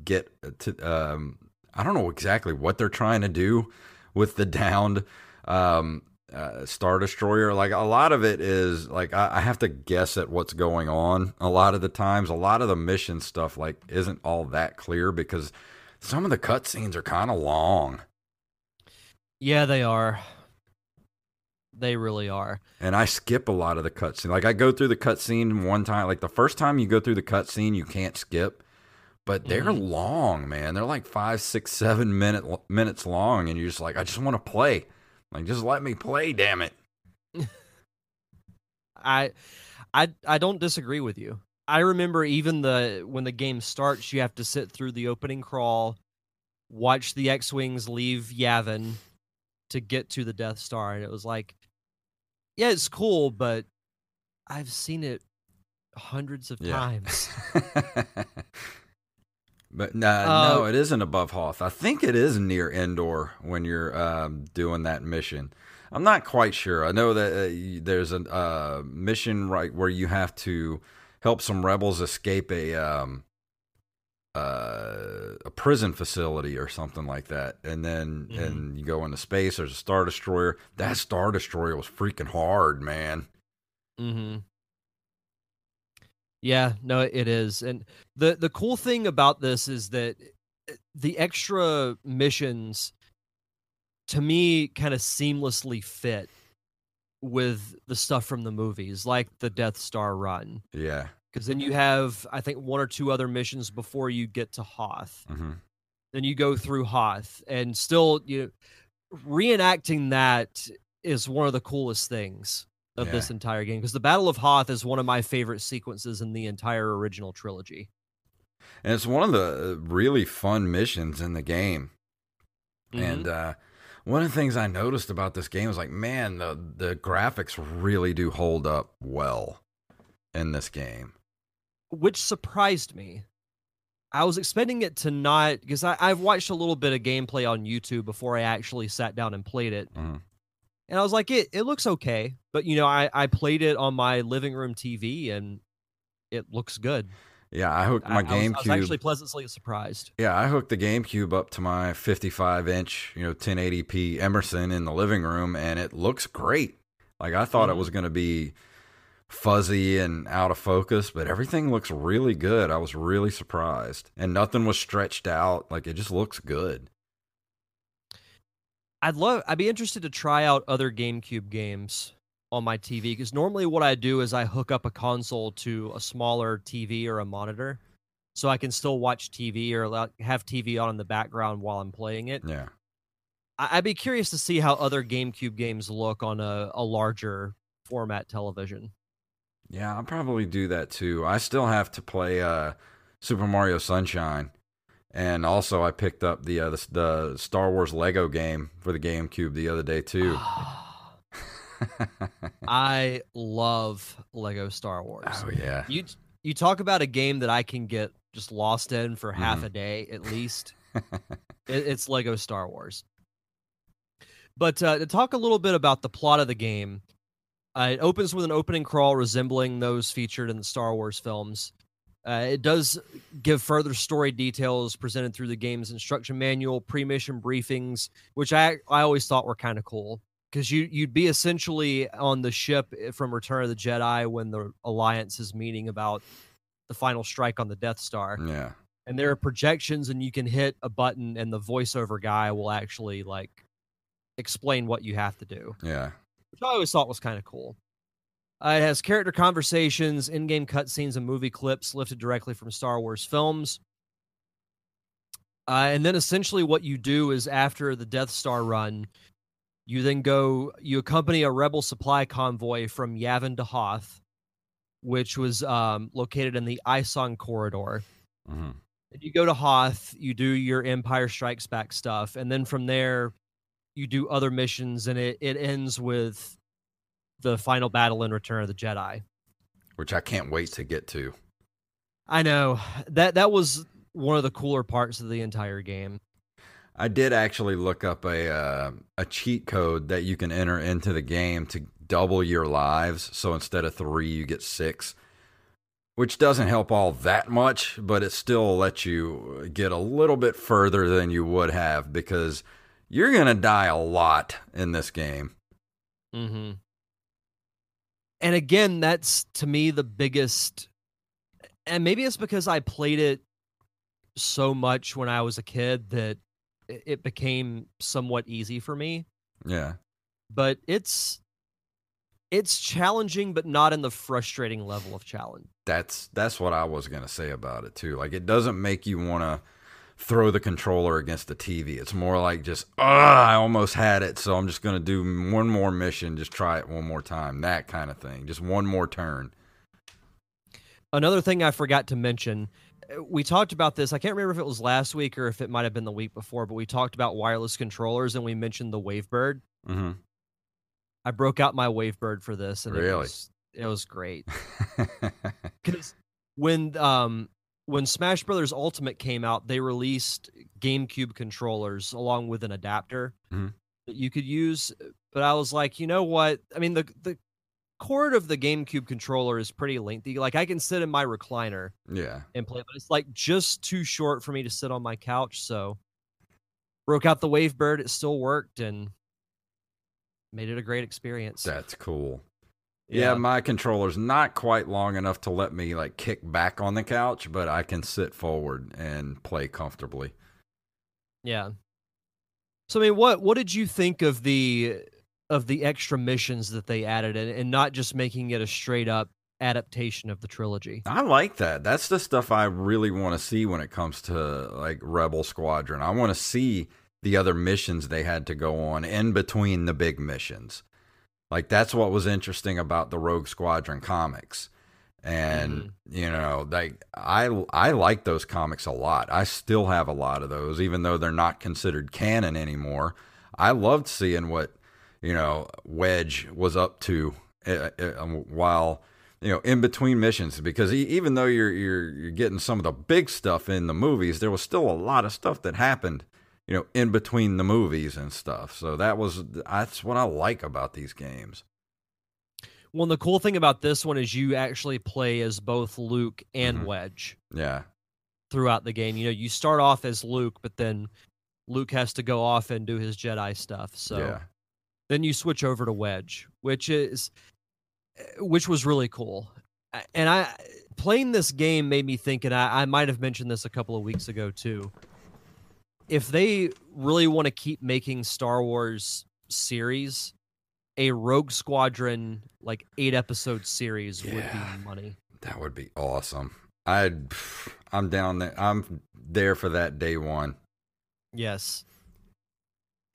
get to um I don't know exactly what they're trying to do with the downed Um, uh, Star Destroyer, like a lot of it is like I, I have to guess at what's going on. A lot of the times, a lot of the mission stuff like isn't all that clear because some of the cutscenes are kind of long. Yeah, they are. They really are. And I skip a lot of the cutscene. Like I go through the cutscene one time. Like the first time you go through the cutscene, you can't skip. But they're Mhm. long, man. They're like five, six, seven minute minutes long, and you're just like, I just want to play. Like, just let me play, damn it. I I I don't disagree with you. I remember even the when the game starts, you have to sit through the opening crawl, watch the X-wings leave Yavin to get to the Death Star, and it was like, yeah, it's cool, but I've seen it hundreds of Yeah. times. but no, Uh, no, it isn't above Hoth. I think it is near Endor when you're um, doing that mission. I'm not quite sure. I know that uh, there's a uh, mission right where you have to help some rebels escape a um, uh, a prison facility or something like that, and then Mhm. and you go into space. There's a star destroyer. That star destroyer was freaking hard, man. Mm-hmm. Yeah, no, it is. And the the cool thing about this is that eh, the extra missions to me kind of seamlessly fit with the stuff from the movies, like the Death Star run. Yeah. Because then you have, I think, one or two other missions before you get to Hoth. hmm Then you go through Hoth, and still, you reenacting that is one of the coolest things of this entire game. Because the Battle of Hoth is one of my favorite sequences in the entire original trilogy. And it's one of the uh, really fun missions in the game. And uh, one of the things I noticed about this game was like, man, the the graphics really do hold up well in this game. which surprised me. I was expecting it to not because I've watched a little bit of gameplay on YouTube before I actually sat down and played it, Mhm. And I was like, it it looks okay, but you know, I I played it on my living room TV and it looks good. Yeah, I hooked I- my I, was, I was GameCube. actually pleasantly surprised. yeah, I hooked the GameCube up to my 55 inch, you know, 1080p Emerson in the living room, and it looks great. Like I thought it Mhm. was going to be fuzzy and out of focus, but everything looks really good. I was really surprised, and nothing was stretched out. Like it just looks good. I'd love. I'd be interested to try out other GameCube games on my TV because normally what I do is I hook up a console to a smaller TV or a monitor, so I can still watch TV or have TV on in the background while I'm playing it. Yeah. I- I'd be curious to see how other GameCube games look on a, a larger format television. Yeah, I'll probably do that too. I still have to play uh, Super Mario Sunshine, and also I picked up the, uh, the the Star Wars Lego game for the GameCube the other day too. I love Lego Star Wars. oh yeah, You you talk about a game that I can get just lost in for half Mhm. a day at least. it, it's Lego Star Wars. But uh, to talk a little bit about the plot of the game, uh, it opens with an opening crawl resembling those featured in the Star Wars films. Uh, it does give further story details presented through the game's instruction manual, pre-mission briefings, which I I always thought were kind of cool. Because you you'd be essentially on the ship eh, from Return of the Jedi when the Alliance is meeting about the final strike on the Death Star. Yeah, and there are projections and you can hit a button and the voiceover guy will actually like explain what you have to do. Yeah. which i always thought was kind of cool uh, it has character conversations in-game cutscenes and movie clips lifted directly from star wars films. Uh, and then essentially what you do is after the death star run you then go you accompany a rebel supply convoy from yavin to hoth which was um, located in the Ison corridor. Hmm and you go to Hoth, you do your Empire Strikes Back stuff, and then from there you do other missions, and it, it ends with the final battle in Return of the Jedi. Which I can't wait to get to. I know that that was one of the cooler parts of the entire game. I did actually look up a uh, a cheat code that you can enter into the game to double your lives. So instead of three, you get six, which doesn't help all that much, but it still lets you get a little bit further than you would have because you're going to die a lot in this game. Mm-hmm. And again, that's to me the biggest. And maybe it's because I played it so much when I was a kid that it became somewhat easy for me. Yeah. But it's it's challenging but not in the frustrating level of challenge. That's that's what I was going to say about it too. Like it doesn't make you want to throw the controller against the TV. It's more like just, ah, I almost had it, so I'm just going to do one more mission, just try it one more time, that kind of thing. Just one more turn. Another thing I forgot to mention, uh, we talked about this. I can't remember if it was last week or if it might have been the week before, but we talked about wireless controllers and we mentioned the Wavebird. Mm-hmm. I broke out my Wavebird for this, and really? it was it was great. Because when um when Smash Brothers Ultimate came out, they released GameCube controllers along with an adapter Mhm. that you could use. But I was like, you know what? I mean, the the cord of the GameCube controller is pretty lengthy. Like I can sit in my recliner yeah. and play, but it's like just too short for me to sit on my couch. So broke out the Wavebird. It still worked and made it a great experience. That's cool. Yeah. my controller's not quite long enough to let me like kick back on the couch, but I can sit forward and play comfortably. Yeah. So I mean, what what did you think of the of the extra missions that they added, and, and not just making it a straight up adaptation of the trilogy? I like that. That's the stuff I really want to see when it comes to like Rebel Squadron. I want to see the other missions they had to go on in between the big missions. Like that's what was interesting about the Rogue Squadron comics. And you know, like I I like those comics a lot. I still have a lot of those even though they're not considered canon anymore. I loved seeing what, you know, Wedge was up to uh, uh, while you know in between missions because e- even though you're you're you're getting some of the big stuff in the movies there was still a lot of stuff that happened you know in between the movies and stuff so that was that's what i like about these games Well, the cool thing about this one is you actually play as both Luke and Mhm. Wedge yeah throughout the game. You know, you start off as Luke, but then Luke has to go off and do his Jedi stuff. So yeah then you switch over to Wedge, which is which was really cool. And I playing this game made me think, and I, I might have mentioned this a couple of weeks ago too. If they really want to keep making Star Wars series, a Rogue Squadron like eight episode series would be money. that would be awesome i'd i'm down there i'm there for that day one Yes,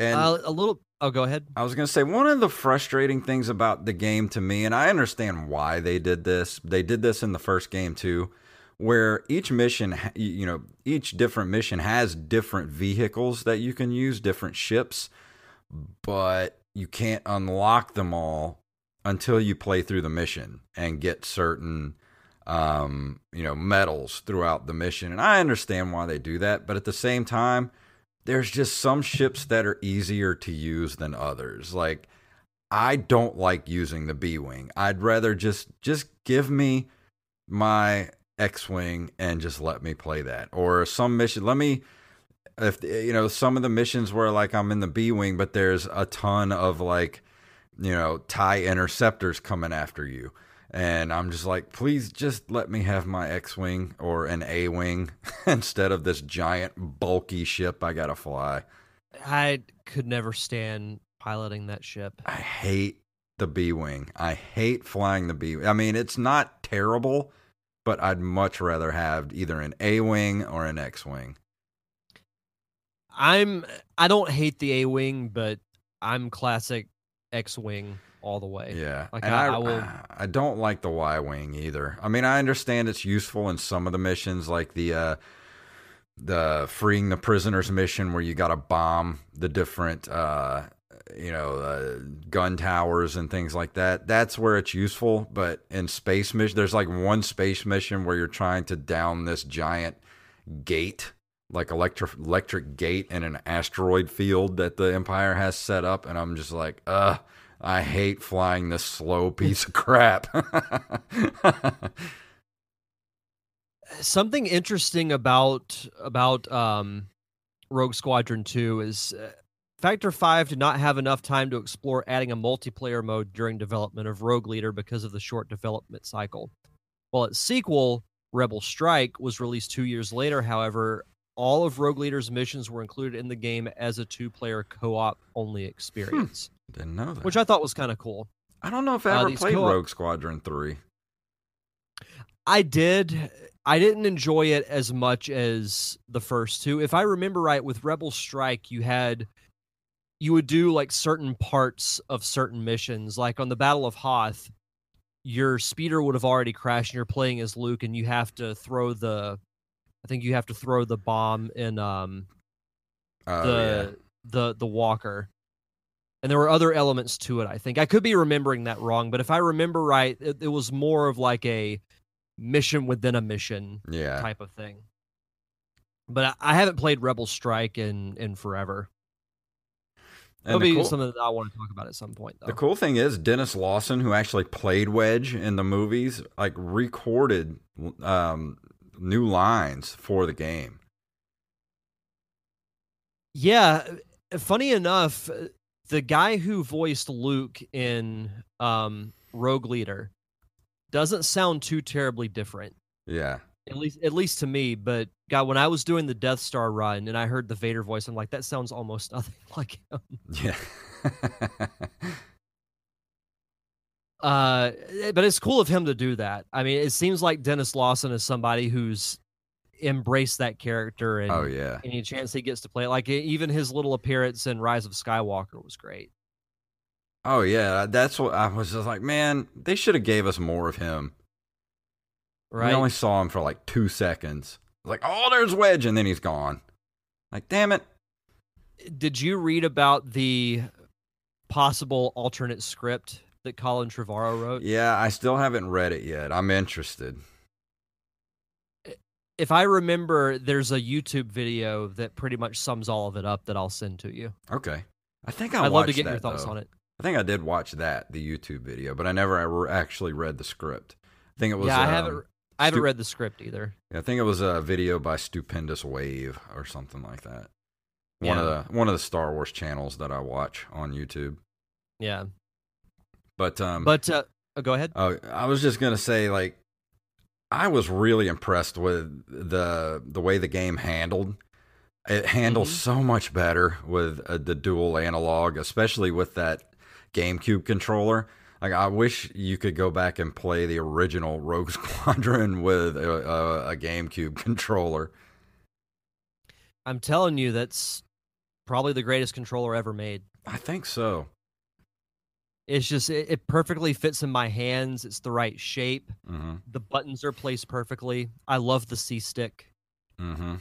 and uh, a little. Oh, go ahead. I was going to say one of the frustrating things about the game to me, and I understand why they did this. They did this in the first game too, where each mission, you know, each different mission has different vehicles that you can use, different ships, but you can't unlock them all until you play through the mission and get certain um, you know, medals throughout the mission. And I understand why they do that, but at the same time, there's just some ships that are easier to use than others. Like I don't like using the B-wing. I'd rather just just give me my X-wing and just let me play that. Or some mission, let me if you know some of the missions where like I'm in the B-wing but there's a ton of like you know tie interceptors coming after you and I'm just like, please just let me have my X Wing or an A Wing instead of this giant, bulky ship I gotta fly. I could never stand piloting that ship. I hate the B Wing. I hate flying the B I mean, it's not terrible, but I'd much rather have either an A Wing or an X Wing. I'm I don't hate the A wing, but I'm classic X wing all the way. Yeah. Like, and I- I, I will- I don't like the Y Wing either. I mean, I understand it's useful in some of the missions, like the uh, the freeing the prisoners mission, where you got to bomb the different uh, you know uh, gun towers and things like that. That's where it's useful. But in space mission, there's like one space mission where you're trying to down this giant gate. Like electric electric gate in an asteroid field that the Empire has set up, and I'm just like, ugh, I hate flying this slow piece of crap. Something interesting about about um Rogue Squadron 2 is uh, Factor 5 did not have enough time to explore adding a multiplayer mode during development of Rogue Leader because of the short development cycle. While its sequel, Rebel Strike, was released two years later, however, all of Rogue Leader's missions were included in the game as a two player co op only experience, Didn't know that. which I thought was kind of cool. I don't know if I Uh, ever these played co-op- Rogue Squadron 3. I did. I didn't enjoy it as much as the first two. If I remember right, with Rebel Strike, you had you would do like certain parts of certain missions. Like on the Battle of Hoth, your speeder would have already crashed and you're playing as Luke and you have to throw the I think you have to throw the bomb in um Oh, the the the walker. And there were other elements to it, I think. I could be remembering that wrong, but if I remember right, it, it was more of like a mission within a mission yeah. Yeah. type of thing. But I, I haven't played Rebel Strike in in forever. That'll be cool, something that I want to talk about at some point, though. the cool thing is Denis Lawson, who actually played Wedge in the movies, like recorded um, new lines for the game. Yeah, funny enough, the guy who voiced Luke in um, Rogue Leader doesn't sound too terribly different. Yeah. At least, at least to me. But God, when I was doing the Death Star run and I heard the Vader voice, I'm like, that sounds almost nothing like him. Yeah. Uh, but it's cool of him to do that. I mean, it seems like Denis Lawson is somebody who's embraced that character and oh yeah. any chance he gets to play it. Like even his little appearance in Rise of Skywalker was great. Oh yeah. That's what I was just like, man, they should have gave us more of him. Right? We only saw him for like two seconds. Like, oh, there's Wedge, and then he's gone. Like, damn it. Did you read about the possible alternate script that Colin Trevorrow wrote? Yeah, I still haven't read it yet. I'm interested. If I remember, there's a YouTube video that pretty much sums all of it up that I'll send to you. Okay. I think I I'd love to get that, your thoughts though. on it. I think I did watch that, the YouTube video, but I never ever actually read the script. I think it was. yeah, I um, haven't. I haven't Stu- read the script either. Yeah, I think it was a video by Stupendous Wave or something like that. One of the one of the Star Wars channels that I watch on YouTube. Yeah, But um, but uh, oh, go ahead. Oh, I was just gonna say, like, I was really impressed with the the way the game handled. It handles Mhm. so much better with uh, the dual analog, especially with that GameCube controller. Like, I wish you could go back and play the original Rogue Squadron with a, a, a GameCube controller. I'm telling you, that's probably the greatest controller ever made. I think so. It's just it, it perfectly fits in my hands. It's the right shape. hmm The buttons are placed perfectly. I love the C stick. hmm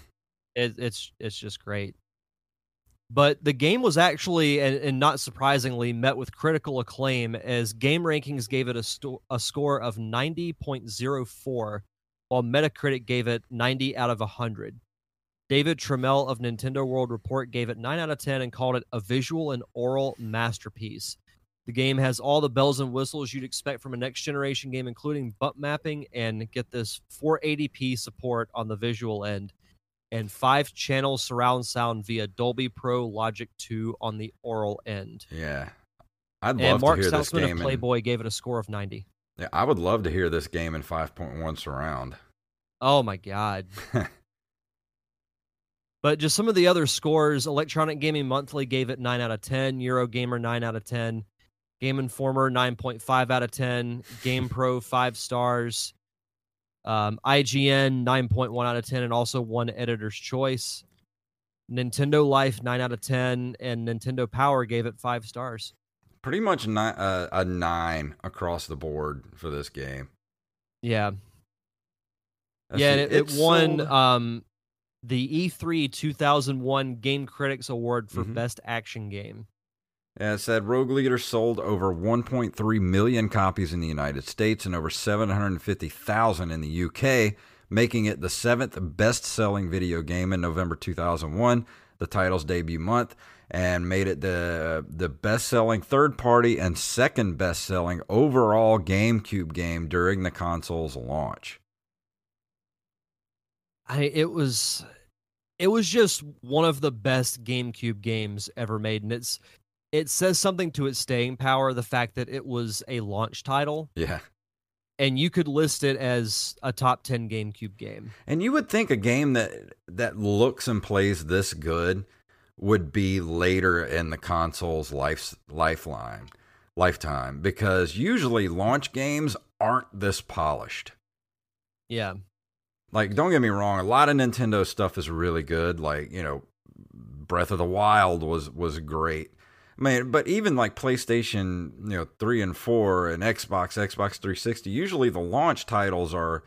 It, it's it's just great. But the game was actually, and, and not surprisingly, met with critical acclaim as Game Rankings gave it a, sto- a score of 90.04, while Metacritic gave it 90 out of 100. David Trammell of Nintendo World Report gave it 9 out of 10 and called it a visual and aural masterpiece. The game has all the bells and whistles you'd expect from a next generation game, including bump mapping and get this 480p support on the visual end and five channel surround sound via Dolby Pro Logic 2 on the aural end. Yeah, I'd love And Mark to hear this Stutzman game. of Playboy gave it a score of 90. yeah, I would love to hear this game in 5.1 surround. Oh my god. but just some of the other scores, Electronic Gaming Monthly gave it 9 out of 10, Eurogamer 9 out of 10, Game Informer 9.5 out of 10, Game Pro 5 stars, um, IGN 9.1 out of 10 and also one editor's choice. Nintendo Life 9 out of 10 and Nintendo Power gave it 5 stars. pretty much ni- uh, a nine across the board for this game. Yeah. Let's yeah, it, it won sold- um the E3 2001 Game Critics Award for Mhm. Best Action Game. It said Rogue Leader sold over 1.3 million copies in the United States and over 750,000 in the UK, making it the seventh best-selling video game in November 2001, the title's debut month, and made it the the best-selling third-party and second best-selling overall GameCube game during the console's launch. I it was it was just one of the best GameCube games ever made, and it's it says something to its staying power. The fact that it was a launch title, Yeah. and you could list it as a top ten GameCube game. And you would think a game that that looks and plays this good would be later in the console's life lifeline lifetime because usually launch games aren't this polished. Yeah, Like don't get me wrong, a lot of Nintendo stuff is really good, like, you know, Breath of the Wild was was great. Man, but even like PlayStation, you know, 3 and 4 and Xbox, Xbox 360, usually the launch titles are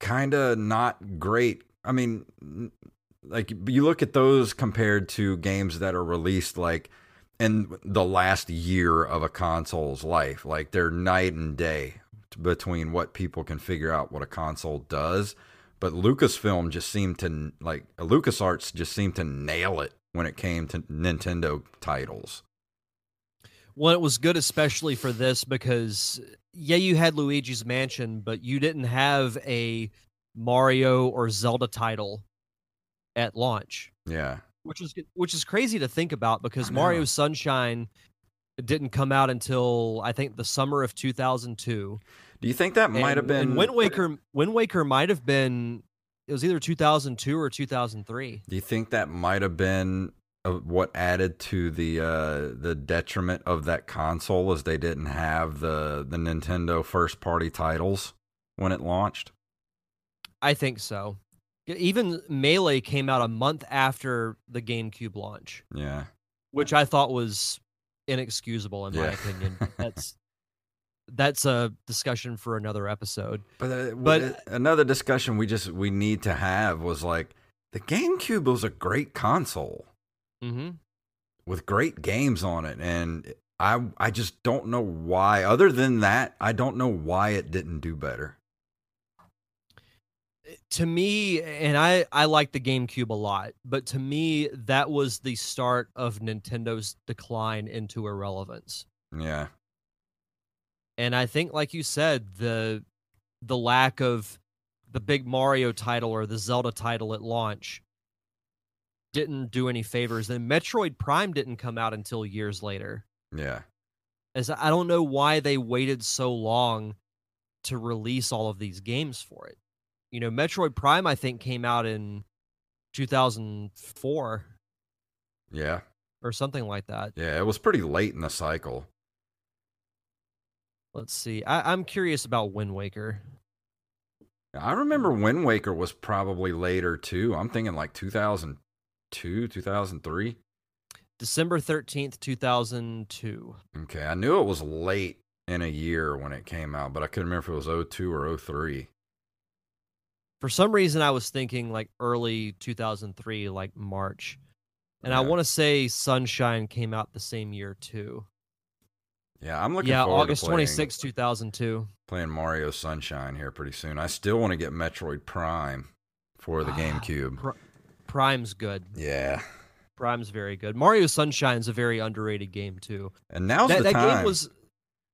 kind of not great. I mean, like you look at those compared to games that are released like in the last year of a console's life, like they're night and day between what people can figure out what a console does. But Lucasfilm just seemed to like LucasArts just seemed to nail it when it came to Nintendo titles. well, it was good especially for this because yeah, you had Luigi's Mansion, but you didn't have a Mario or Zelda title at launch. Yeah. which is which is crazy to think about because Mario Sunshine didn't come out until I think the summer of 2002. Do you think that might have been Wind Waker. Wind Waker might have been. It was either 2002 or 2003. Do you think that might have been uh, what added to the uh, the detriment of that console is they didn't have the the Nintendo first party titles when it launched? I think so. Even Melee came out a month after the GameCube launch, Yeah. which I thought was inexcusable in my opinion. That's that's a discussion for another episode. But uh, But- but another discussion we just we need to have was like the GameCube was a great console hmm with great games on it and I I just don't know why other than that I don't know why it didn't do better. to me and i i like the gamecube a lot but to me that was the start of nintendo's decline into irrelevance Yeah. And i think like you said the the lack of the big mario title or the zelda title at launch didn't do any favors then metroid prime didn't come out until years later Yeah. as i don't know why they waited so long to release all of these games for it you know metroid prime i think came out in 2004 Yeah. or something like that Yeah, it was pretty late in the cycle. Let's see I, i'm curious about wind waker I remember Wind Waker was probably later too. I'm thinking like 2002, 2003. december 13th 2002 Okay, I knew it was late in a year when it came out, but I couldn't remember if it was 02 or 03. for some reason i was thinking like early 2003 like march and i want to say sunshine came out the same year too Yeah, I'm looking yeah forward august to playing, 26 2002 playing Mario Sunshine here pretty soon. I still want to get Metroid Prime for the Ah, GameCube. Pri- prime's good Yeah. prime's very good mario sunshine's a very underrated game too And now's that, the that time. game was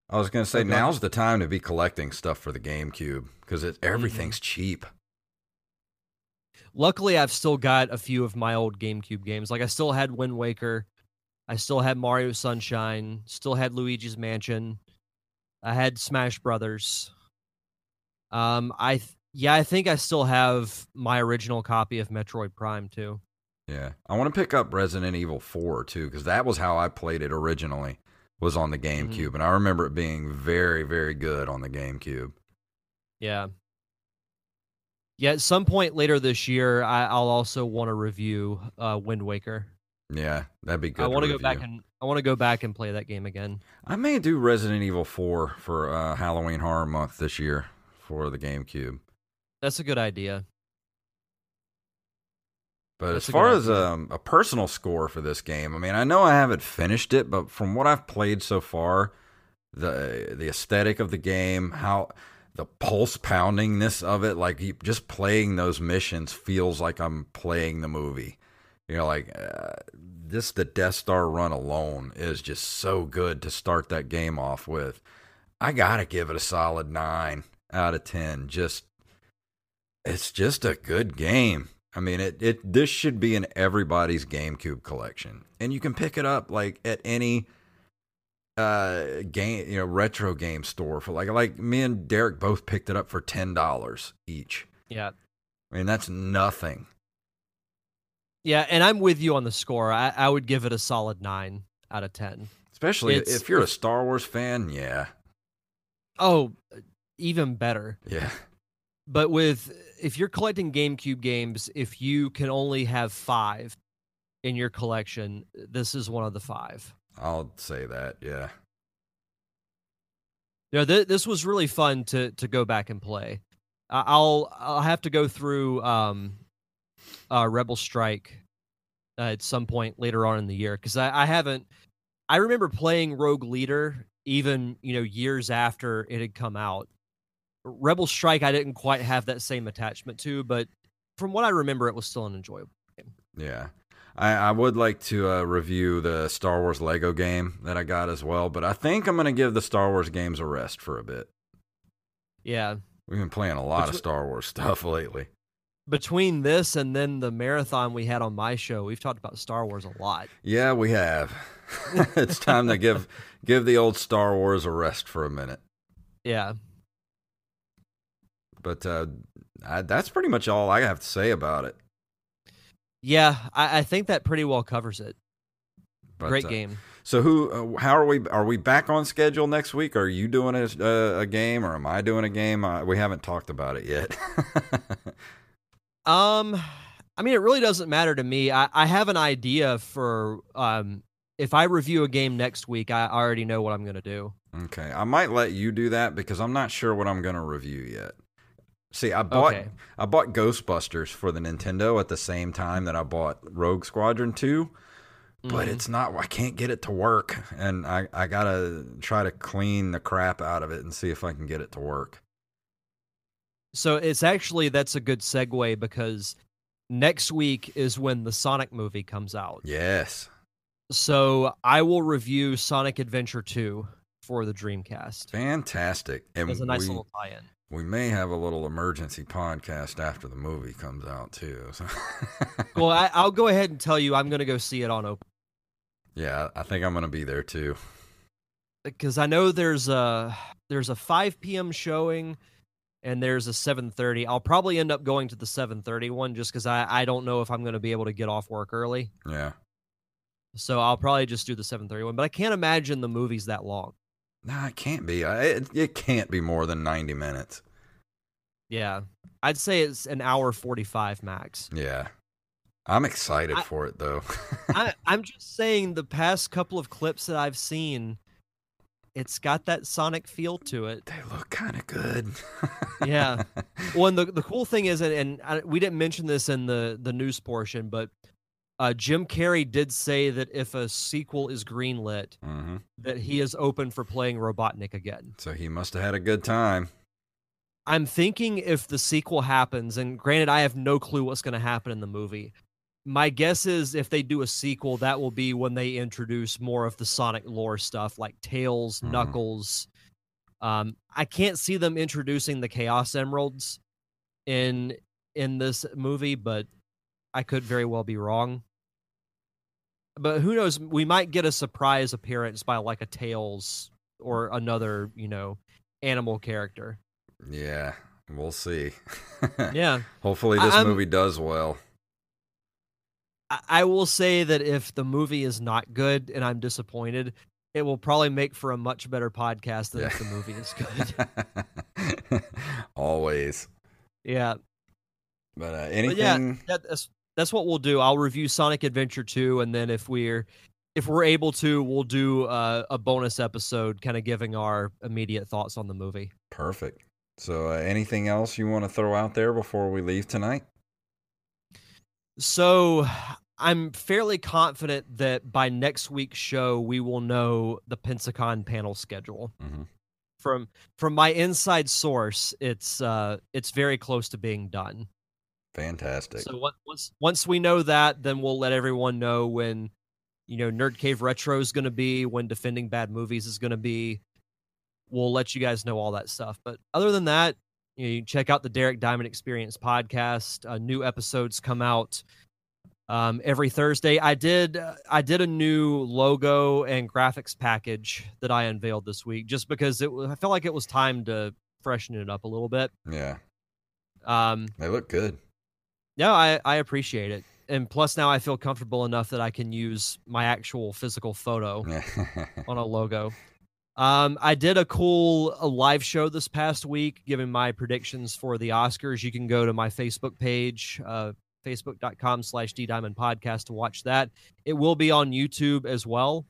I was going to say ahead. now's the time to be collecting stuff for the GameCube because Mm-hmm. everything's cheap. luckily i've still got a few of my old gamecube games like i still had wind waker i still had mario sunshine still had luigi's mansion i had smash brothers um i th- yeah i think i still have my original copy of metroid prime too Yeah. I want to pick up Resident Evil 4 too cuz that was how I played it originally was on the Mm-hmm. GameCube and I remember it being very very good on the GameCube. yeah yeah at some point later this year I, i'll also want to review uh wind waker Yeah, that'd be good. i want to go back and i want to go back and play that game again I may do Resident Evil 4 for uh, Halloween Horror Month this year for the GameCube. that's a good idea But That's as far as um, a personal score for this game, I mean, I know I haven't finished it, but from what I've played so far, the the aesthetic of the game, how the pulse poundingness of it, like just playing those missions feels like I'm playing the movie. You know, like uh, this the Death Star run alone is just so good to start that game off with. I gotta give it a solid nine out of ten. Just it's just a good game. I mean, it, it this should be in everybody's GameCube collection, and you can pick it up like at any uh game you know retro game store for like like me and Derek both picked it up for ten dollars each. Yeah. I mean that's nothing. Yeah, and I'm with you on the score. I, I would give it a solid nine out of ten. Especially It's- if you're a Star Wars fan, yeah. Oh, even better. Yeah. But with if you're collecting GameCube games, if you can only have five in your collection, this is one of the five. I'll say that, yeah. You know, th- this was really fun to to go back and play. I- I'll I'll have to go through um, uh, Rebel Strike uh, at some point later on in the year because I, I haven't. I remember playing Rogue Leader even you know years after it had come out. Rebel Strike I didn't quite have that same attachment to, but from what I remember, it was still an enjoyable. Game. Yeah. I, I would like to uh, review the Star Wars Lego game that I got as well, but I think I'm going to give the Star Wars games a rest for a bit. Yeah, We've been playing a lot of Star Wars stuff lately. Between this and then the marathon we had on my show, we've talked about Star Wars a lot. Yeah, we have. it's time to give give the old Star Wars a rest for a minute. Yeah. But uh, I, that's pretty much all I have to say about it. Yeah, I, I think that pretty well covers it. But, Great uh, game. So who? Uh, how are we? Are we back on schedule next week? Are you doing a uh, a game, or am I doing a game? Uh, we haven't talked about it yet. Um, I mean, it really doesn't matter to me. I, I have an idea for um, if I review a game next week, I already know what I'm going to do. okay, I might let you do that because I'm not sure what I'm going to review yet. See, I bought Okay. I bought Ghostbusters for the Nintendo at the same time that I bought Rogue Squadron 2, but Mhm. it's not I can't get it to work and I I got to try to clean the crap out of it and see if I can get it to work. So it's actually that's a good segue because next week is when the Sonic movie comes out. Yes. So I will review Sonic Adventure 2 for the Dreamcast. Fantastic. And As a nice we, little tie-in. we may have a little emergency podcast after the movie comes out too. So Well, I, I'll go ahead and tell you I'm going to go see it on open yeah, I think I'm going to be there too. Uh, because I know there's a there's a 5 p.m. showing and there's a 7:30. I'll probably end up going to the 7:30 one just because I I don't know if I'm going to be able to get off work early. Yeah. So I'll probably just do the 7:30 one. But I can't imagine the movie's that long. No, it can't be. I- It, it can't be more than 90 minutes. Yeah, I'd say it's an hour 45 max. Yeah. I'm excited I- for it though. I, I'm just saying the past couple of clips that I've seen, it's got that Sonic feel to it. they look kind of good. Yeah. Well, and the the cool thing is, and, and I, we didn't mention this in the the news portion, but uh, Jim Carrey did say that if a sequel is greenlit, hmm that he is open for playing Robotnik again. So he must have had a good time. I'm thinking if the sequel happens, and granted, I have no clue what's going to happen in the movie. My guess is if they do a sequel, that will be when they introduce more of the Sonic lore stuff like Tails, Mhm. Knuckles. Um, I can't see them introducing the Chaos Emeralds in in this movie, but I could very well be wrong. But who knows? We might get a surprise appearance by like a Tails or another, you know, animal character. Yeah, we'll see. Yeah. Hopefully this I'm- movie does well. I, will say that if the movie is not good and I'm disappointed, it will probably make for a much better podcast than if the movie is good. Always. yeah. But uh, But anything yeah, that, that's that's what we'll do. I'll review Sonic Adventure 2 and then if we're if we're able to, we'll do uh, a bonus episode kind of giving our immediate thoughts on the movie. perfect. So uh, anything else you want to throw out there before we leave tonight? So I'm fairly confident that by next week's show we will know the Pensacon panel schedule. Mhm. From from my inside source, it's uh it's very close to being done. Fantastic. So once once we know that, then we'll let everyone know when you know Nerd Cave Retro is going to be, when Defending Bad Movies is going to be. We'll let you guys know all that stuff. But other than that, You, know, you check out the Derek Diamond Experience podcast. Uh, new episodes come out um, every Thursday. I did uh, I did a new logo and graphics package that I unveiled this week, just because it I felt like it was time to freshen it up a little bit. Yeah. Um, they look good. Yeah, I I appreciate it, and plus now I feel comfortable enough that I can use my actual physical photo on a logo. Um, I did a cool a live show this past week, giving my predictions for the Oscars. You can go to my Facebook page, uh, facebook.com slash D Diamond Podcast to watch that. It will be on YouTube as well.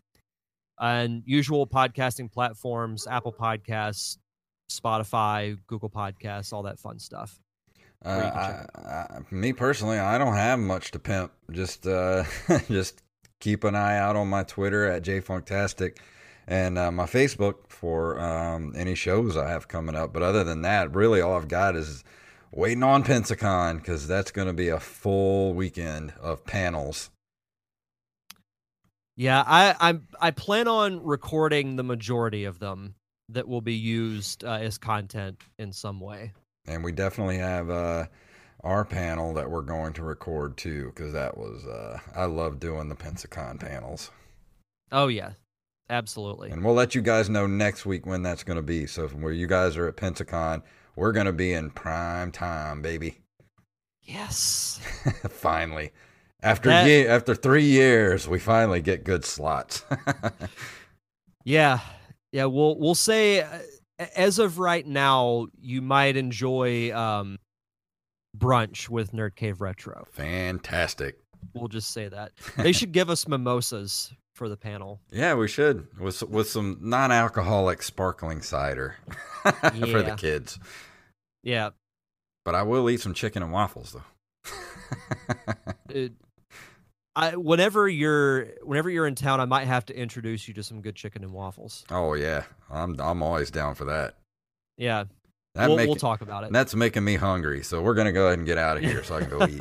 And usual podcasting platforms, Apple Podcasts, Spotify, Google Podcasts, all that fun stuff. Uh, I, I, me personally, I don't have much to pimp. Just, uh, just keep an eye out on my Twitter at jfunktastic and uh, my Facebook for um, any shows I have coming up. But other than that, really all I've got is waiting on Pensacon because that's going to be a full weekend of panels. Yeah, I I I plan on recording the majority of them that will be used uh, as content in some way. And we definitely have uh, our panel that we're going to record too because that was uh, I love doing the Pensacon panels. Oh yeah, absolutely. And we'll let you guys know next week when that's going to be. So where you guys are at Pensacon, we're going to be in prime time, baby. Yes. finally. After that, ye- after 3 years, we finally get good slots. yeah. Yeah, we'll we'll say uh, as of right now, you might enjoy um brunch with Nerd Cave Retro. Fantastic. We'll just say that. They should give us mimosas for the panel. Yeah, we should with with some non-alcoholic sparkling cider yeah. for the kids. Yeah. But I will eat some chicken and waffles though. it, I whenever you're whenever you're in town, I might have to introduce you to some good chicken and waffles. Oh yeah, I'm I'm always down for that. Yeah, that we'll, make, we'll talk about it. That's making me hungry, so we're gonna go ahead and get out of here so I can go eat.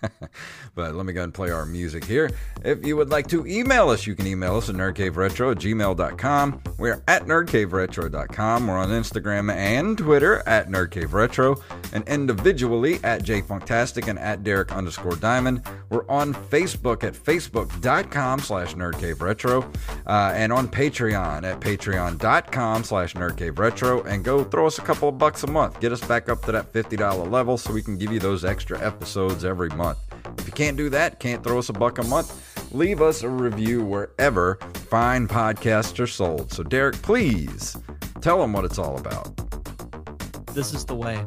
but let me go and play our music here. If you would like to email us, you can email us at nerdcaveretro at gmail.com. We're at nerdcaveretro.com. We're on Instagram and Twitter at nerdcaveretro and individually at jfunktastic and at Derek underscore diamond. We're on Facebook at facebook.com slash nerdcaveretro uh, and on Patreon at patreon.com slash nerdcaveretro and go throw us a couple of bucks a month. Get us back up to that $50 level so we can give you those extra episodes every month. If you can't do that, can't throw us a buck a month, leave us a review wherever fine podcasts are sold. So, Derek, please tell them what it's all about. This is the way.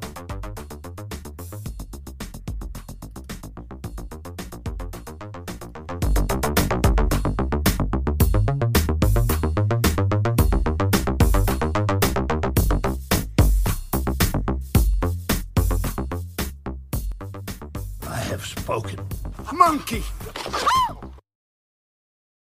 Spoken. Monkey!